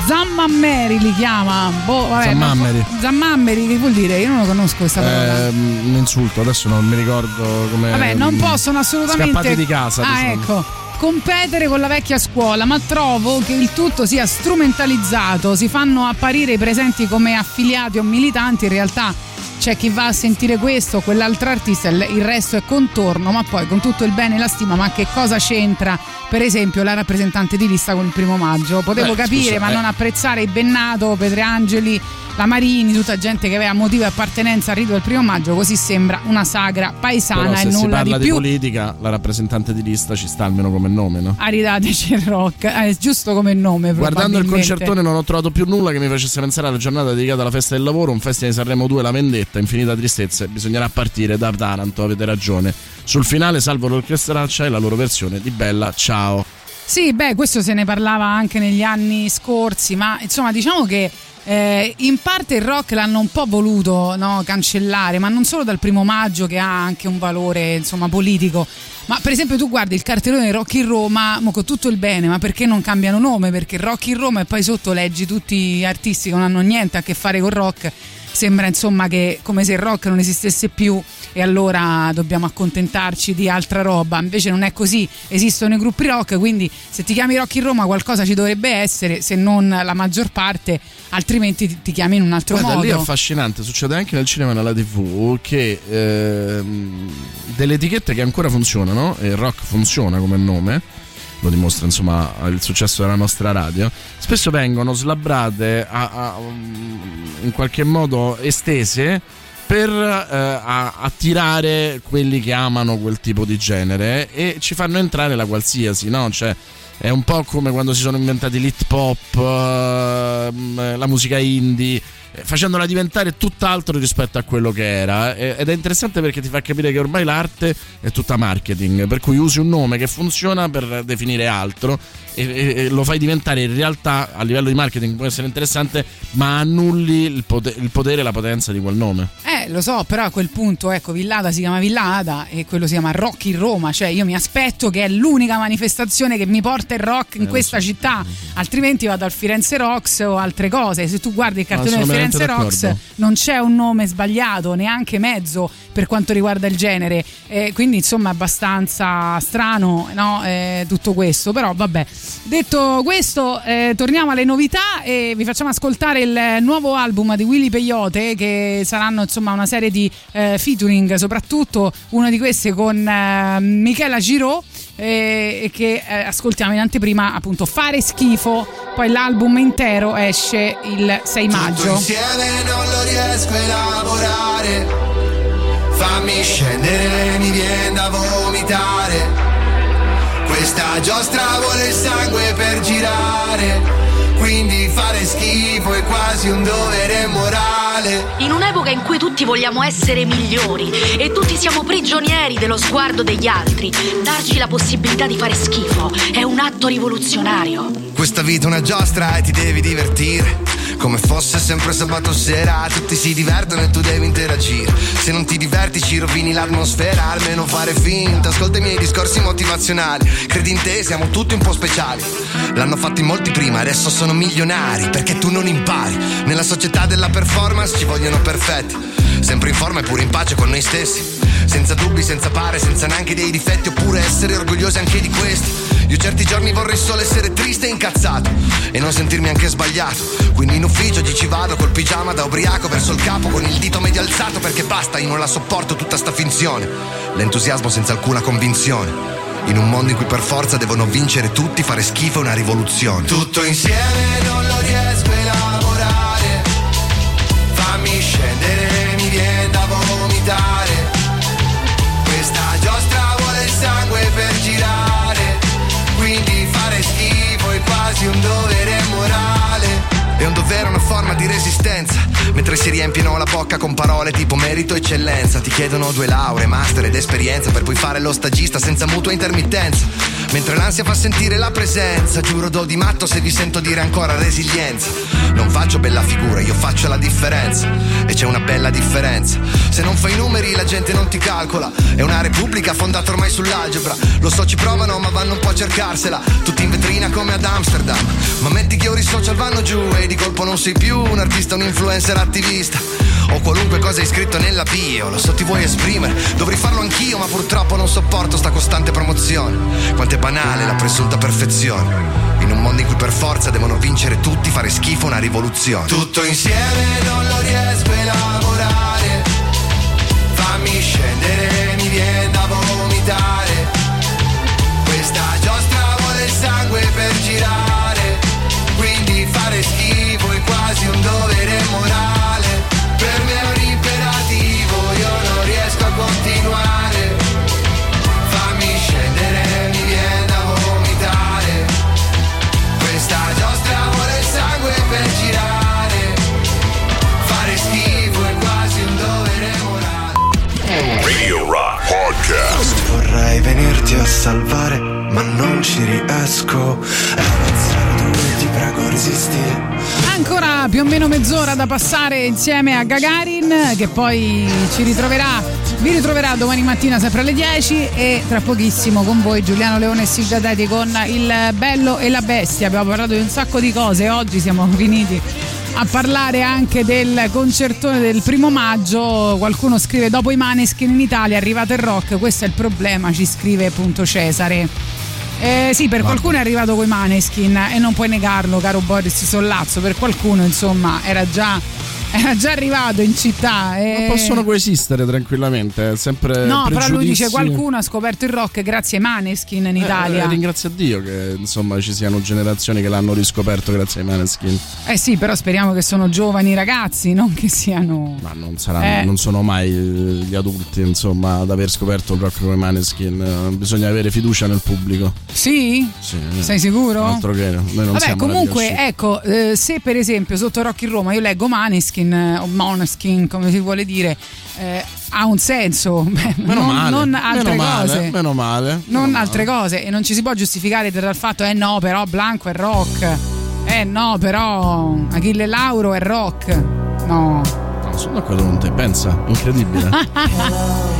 Zammammeri li chiama. Boh, vabbè, Zammammeri. non- Zammammeri, che vuol dire? Io non lo conosco questa parola. Eh, un insulto, adesso non mi ricordo come. Vabbè, non possono assolutamente. Scappati di casa. Ah, diciamo. ecco. Competere con la vecchia scuola, ma trovo che il tutto sia strumentalizzato. Si fanno apparire i presenti come affiliati o militanti, in realtà c'è chi va a sentire questo o quell'altro artista, il resto è contorno, ma poi con tutto il bene e la stima, ma che cosa c'entra? Per esempio la rappresentante di lista con il primo maggio. Potevo Beh, capire, scusa, ma eh. non apprezzare i Bennato, Petrangeli, la Marini, tutta gente che aveva motivo di appartenenza al rito del primo maggio, così sembra una sagra paesana Però e se si nulla parla di di, più. politica, la rappresentante di lista ci sta almeno come nome, no? Aridateci il rock, eh, è giusto come nome. Guardando il concertone non ho trovato più nulla che mi facesse pensare alla giornata dedicata alla festa del lavoro, un festival di Sanremo 2, la vendetta, infinita tristezza, bisognerà partire da Taranto, avete ragione. Sul finale salvo l'orchestraccia e la loro versione di Bella Ciao. Sì, beh, questo se ne parlava anche negli anni scorsi, ma insomma diciamo che eh, in parte il rock l'hanno un po' voluto no, cancellare, ma non solo dal primo maggio che ha anche un valore insomma politico. Ma per esempio tu guardi il cartellone Rock in Roma, mo con tutto il bene, ma perché non cambiano nome? Perché Rock in Roma e poi sotto leggi tutti gli artisti che non hanno niente a che fare con rock. Sembra insomma che come se il rock non esistesse più e allora dobbiamo accontentarci di altra roba. Invece non è così, esistono i gruppi rock, quindi se ti chiami Rock in Roma qualcosa ci dovrebbe essere, se non la maggior parte, altrimenti ti, ti chiami in un altro Guarda, modo. lì è affascinante, succede anche nel cinema e nella tv che ehm, delle etichette che ancora funzionano, e il rock funziona come nome, lo dimostra insomma il successo della nostra radio, spesso vengono slabbrate, a- a- in qualche modo estese per eh, attirare quelli che amano quel tipo di genere e ci fanno entrare la qualsiasi, no? Cioè, è un po' come quando si sono inventati l'hip hop, ehm, la musica indie, eh, facendola diventare tutt'altro rispetto a quello che era. Eh, Ed è interessante perché ti fa capire che ormai l'arte è tutta marketing, per cui usi un nome che funziona per definire altro e, lo fai diventare in realtà a livello di marketing può essere interessante, ma annulli il, pote- il potere e la potenza di quel nome. Eh, lo so, però a quel punto, ecco, Villada si chiama Villada e quello si chiama Rock in Roma, cioè io mi aspetto che è l'unica manifestazione che mi porta il rock in Eh, questa so. città, altrimenti vado al Firenze Rocks o altre cose. Se tu guardi il cartone del Firenze Rocks non c'è un nome sbagliato, neanche mezzo per quanto riguarda il genere, Eh, quindi insomma è abbastanza strano no? Eh, tutto questo, però vabbè. Detto questo, eh, torniamo alle novità e vi facciamo ascoltare il nuovo album di Willy Peyote che saranno insomma una serie di eh, featuring, soprattutto una di queste con eh, Michela Giraud eh, e che eh, ascoltiamo in anteprima appunto Fare schifo, poi l'album intero esce il 6 maggio. Insieme non lo riesco a elaborare. Fammi scendere, mi viene da vomitare. Questa giostra vuole il sangue per girare. Quindi fare schifo è quasi un dovere morale. In un'epoca in cui tutti vogliamo essere migliori e tutti siamo prigionieri dello sguardo degli altri, darci la possibilità di fare schifo è un atto rivoluzionario. Questa vita è una giostra e ti devi divertire. Come fosse sempre sabato sera, tutti si divertono e tu devi interagire. Se non ti diverti ci rovini l'atmosfera, almeno fare finta. Ascolta i miei discorsi motivazionali. Credi in te, siamo tutti un po' speciali. L'hanno fatto in molti prima, adesso sono milionari. Perché tu non impari. Nella società della performance ci vogliono perfetti. Sempre in forma e pure in pace con noi stessi. Senza dubbi, senza pare, senza neanche dei difetti, oppure essere orgogliosi anche di questi. Io certi giorni vorrei solo essere triste e incazzato e non sentirmi anche sbagliato. Quindi in ufficio ci vado col pigiama da ubriaco verso il capo con il dito medio alzato perché basta, io non la sopporto tutta sta finzione. L'entusiasmo senza alcuna convinzione. In un mondo in cui per forza devono vincere tutti, fare schifo è una rivoluzione. Tutto insieme non lo riesco quasi un dovere morale. È un dovere, una forma di resistenza. Mentre si riempiono la bocca con parole tipo merito eccellenza. Ti chiedono due lauree, master ed esperienza per poi fare lo stagista senza mutua intermittenza. Mentre l'ansia fa sentire la presenza, giuro do di matto se vi sento dire ancora resilienza. Non faccio bella figura, io faccio la differenza. E c'è una bella differenza. Se non fai i numeri la gente non ti calcola. È una repubblica fondata ormai sull'algebra. Lo so ci provano ma vanno un po' a cercarsela. Tutti in vetrina come ad Amsterdam. Ma metti che ora i social vanno giù e di colpo non sei più un artista, un influencer attivista. O qualunque cosa hai scritto nella bio, lo so ti vuoi esprimere, dovrei farlo anch'io, ma purtroppo non sopporto sta costante promozione. Quanto è banale la presunta perfezione. In un mondo in cui per forza devono vincere tutti, fare schifo una rivoluzione. Tutto insieme non lo riesco a elaborare. Fammi scendere, mi viene da vomitare. Un dovere morale. Per me è un imperativo, io non riesco a continuare. Fammi scendere, mi viene da vomitare. Questa giostra vuole il sangue per girare. Fare schifo è quasi un dovere morale. Radio Rock Podcast. Vorrei venirti a salvare, ma non ci riesco. Avanzare dove ti prego resisti. Ancora più o meno mezz'ora da passare insieme a Gagarin che poi ci ritroverà, vi ritroverà domani mattina sempre alle 10 e tra pochissimo con voi Giuliano Leone e Silvia Teti con il bello e la bestia. Abbiamo parlato di un sacco di cose, oggi siamo finiti a parlare anche del concertone del primo maggio. Qualcuno scrive dopo i Maneskin in Italia arrivato il rock, questo è il problema, ci scrive appunto Cesare. Eh, sì, per qualcuno è arrivato coi Maneskin e non puoi negarlo, caro Boris Sollazzo. Per qualcuno, insomma, era già, era già arrivato in città. E... Ma possono coesistere tranquillamente, è sempre No, però lui dice qualcuno ha scoperto il rock grazie ai Maneskin in Italia. Eh, ringrazio a Dio che insomma ci siano generazioni che l'hanno riscoperto grazie ai Maneskin. Eh sì, però speriamo che sono giovani ragazzi, non che siano. Ma non, saranno, Eh. non sono mai eh, gli adulti, insomma, ad aver scoperto il rock come Maneskin. Eh, Bisogna avere fiducia nel pubblico. Sì? Sì. Sei sicuro? Altro che noi non Vabbè, comunque, ecco, eh, se per esempio sotto Rock in Roma io leggo Maneskin eh, o Moneskin, come si vuole dire, eh, ha un senso. Meno non, male, non altre meno male, cose. meno male. non altre cose e non ci si può giustificare dal fatto eh no però Blanco è rock eh no però Achille Lauro è rock no No, sono d'accordo con te, pensa, incredibile.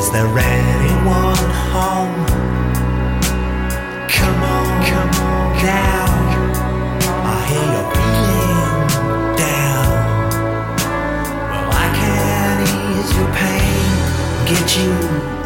Is there anyone home? Come on, come on now. I hear you're feeling down. Well, I can ease your pain, get you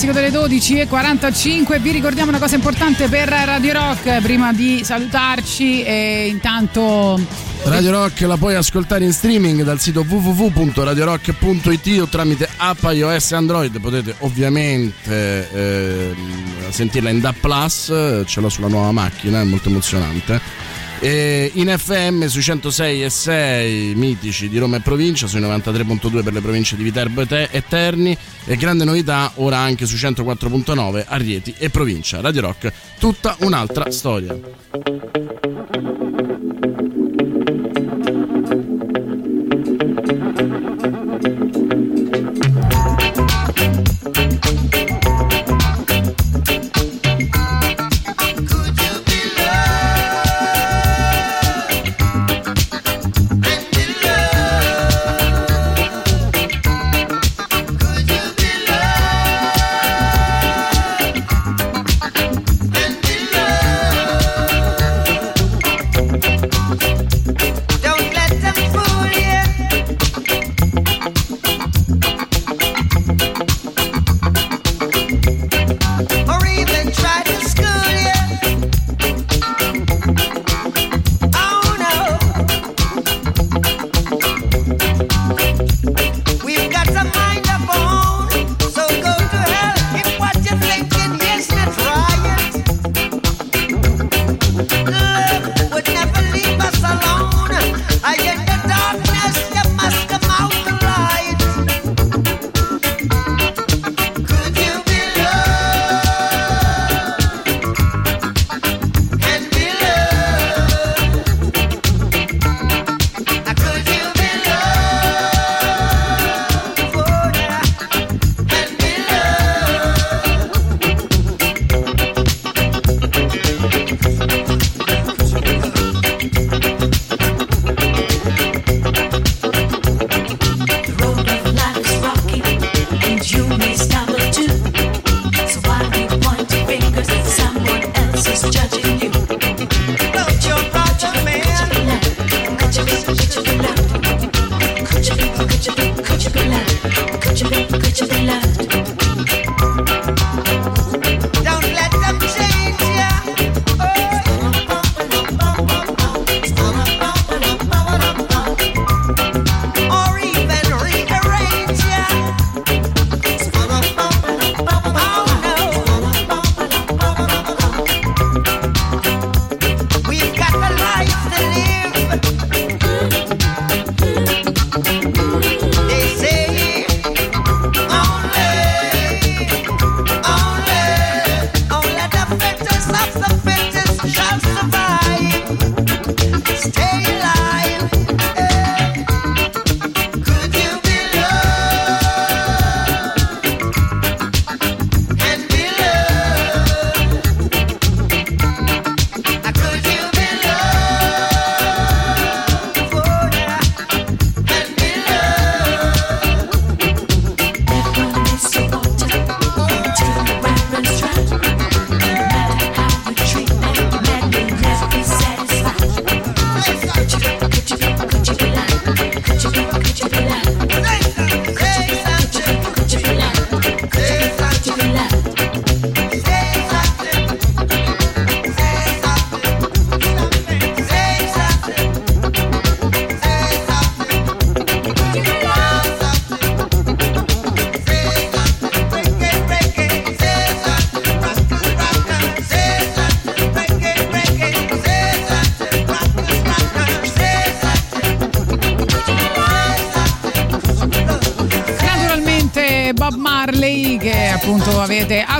classico delle 12.45. Vi ricordiamo una cosa importante per Radio Rock prima di salutarci. E intanto. Radio Rock la puoi ascoltare in streaming dal sito www.radiorock.it o tramite app iOS e Android. Potete ovviamente ehm, sentirla in DAP Plus, ce l'ho sulla nuova macchina, è molto emozionante. E in FM sui 106 e 6 mitici di Roma e provincia, sui 93.2 per le province di Viterbo e Te- Terni e grande novità ora anche su 104.9 a Rieti e provincia. Radio Rock, tutta un'altra storia.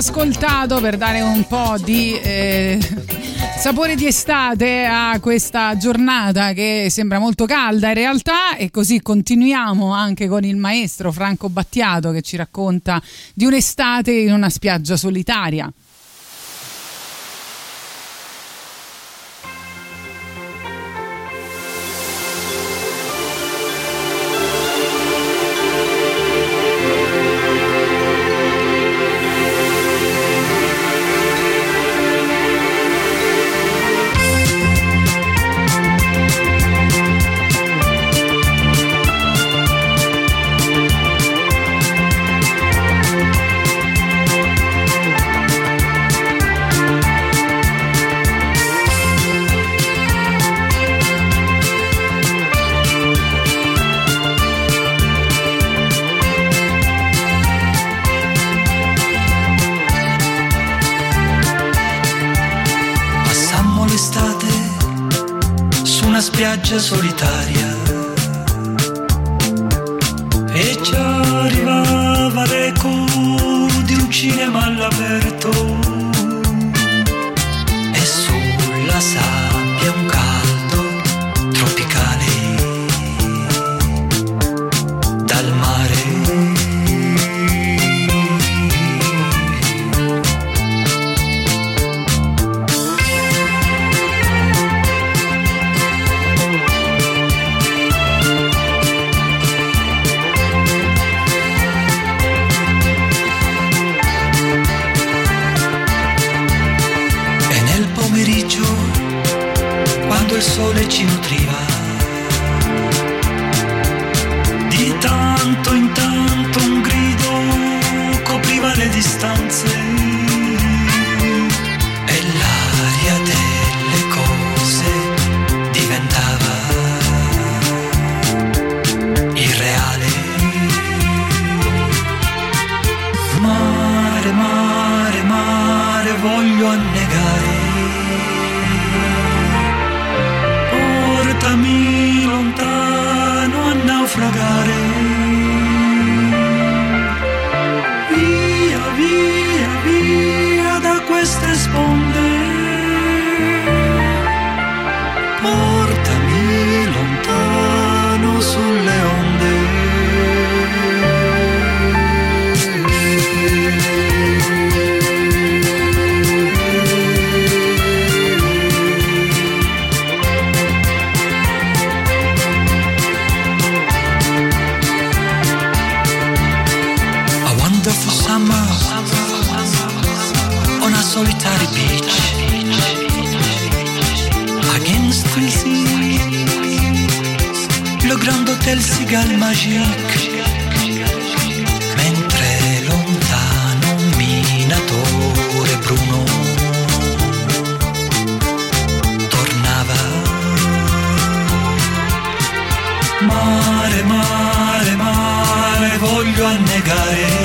Ascoltato per dare un po' di eh, sapore di estate a questa giornata che sembra molto calda in realtà e così continuiamo anche con il maestro Franco Battiato che ci racconta di un'estate in una spiaggia solitaria. Mare, mare, mare, voglio annegare.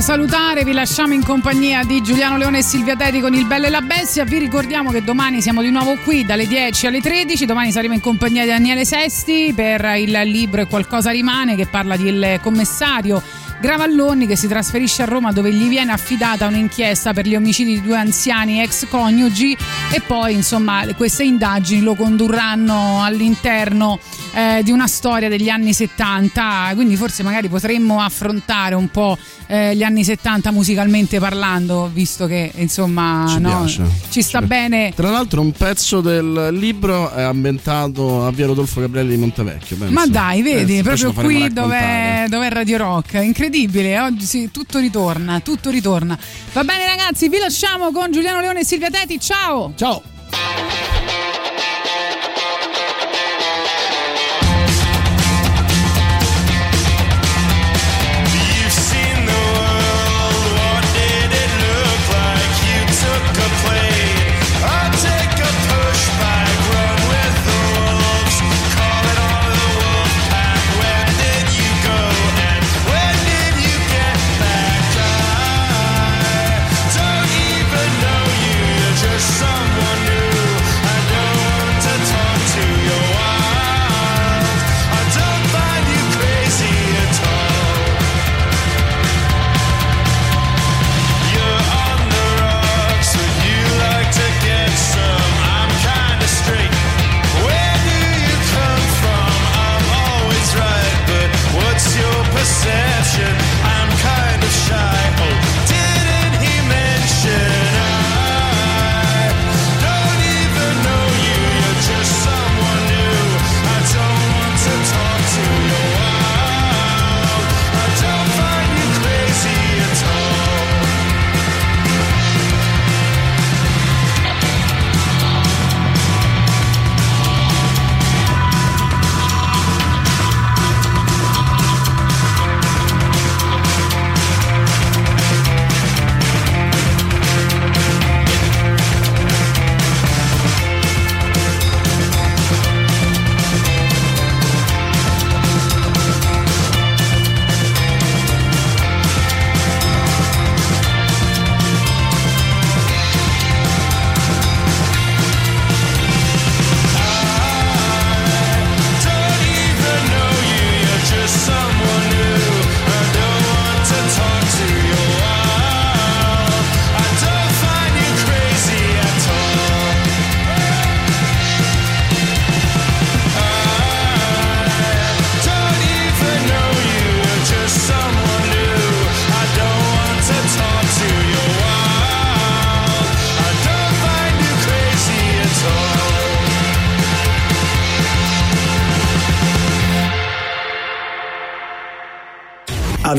Salutare, vi lasciamo in compagnia di Giuliano Leone e Silvia Teti con il Belle e la Bestia. Vi ricordiamo che domani siamo di nuovo qui dalle 10 alle 13. Domani saremo in compagnia di Daniele Sesti per il libro E qualcosa rimane che parla del commissario Gravalloni che si trasferisce a Roma dove gli viene affidata un'inchiesta per gli omicidi di due anziani ex coniugi e poi insomma queste indagini lo condurranno all'interno eh, di una storia degli anni 70, quindi forse magari potremmo affrontare un po' eh, gli anni 70 musicalmente parlando, visto che insomma Ci no, piace. ci sta Ci- bene. Tra l'altro un pezzo del libro è ambientato a Via Rodolfo Gabrielli di Montevecchio. penso. Ma dai, vedi, Eh, poi ce proprio qui dove è Radio Rock. Incredibile, oggi sì, tutto ritorna, tutto ritorna. Va bene ragazzi, vi lasciamo con Giuliano Leone e Silvia Teti. Ciao! Ciao!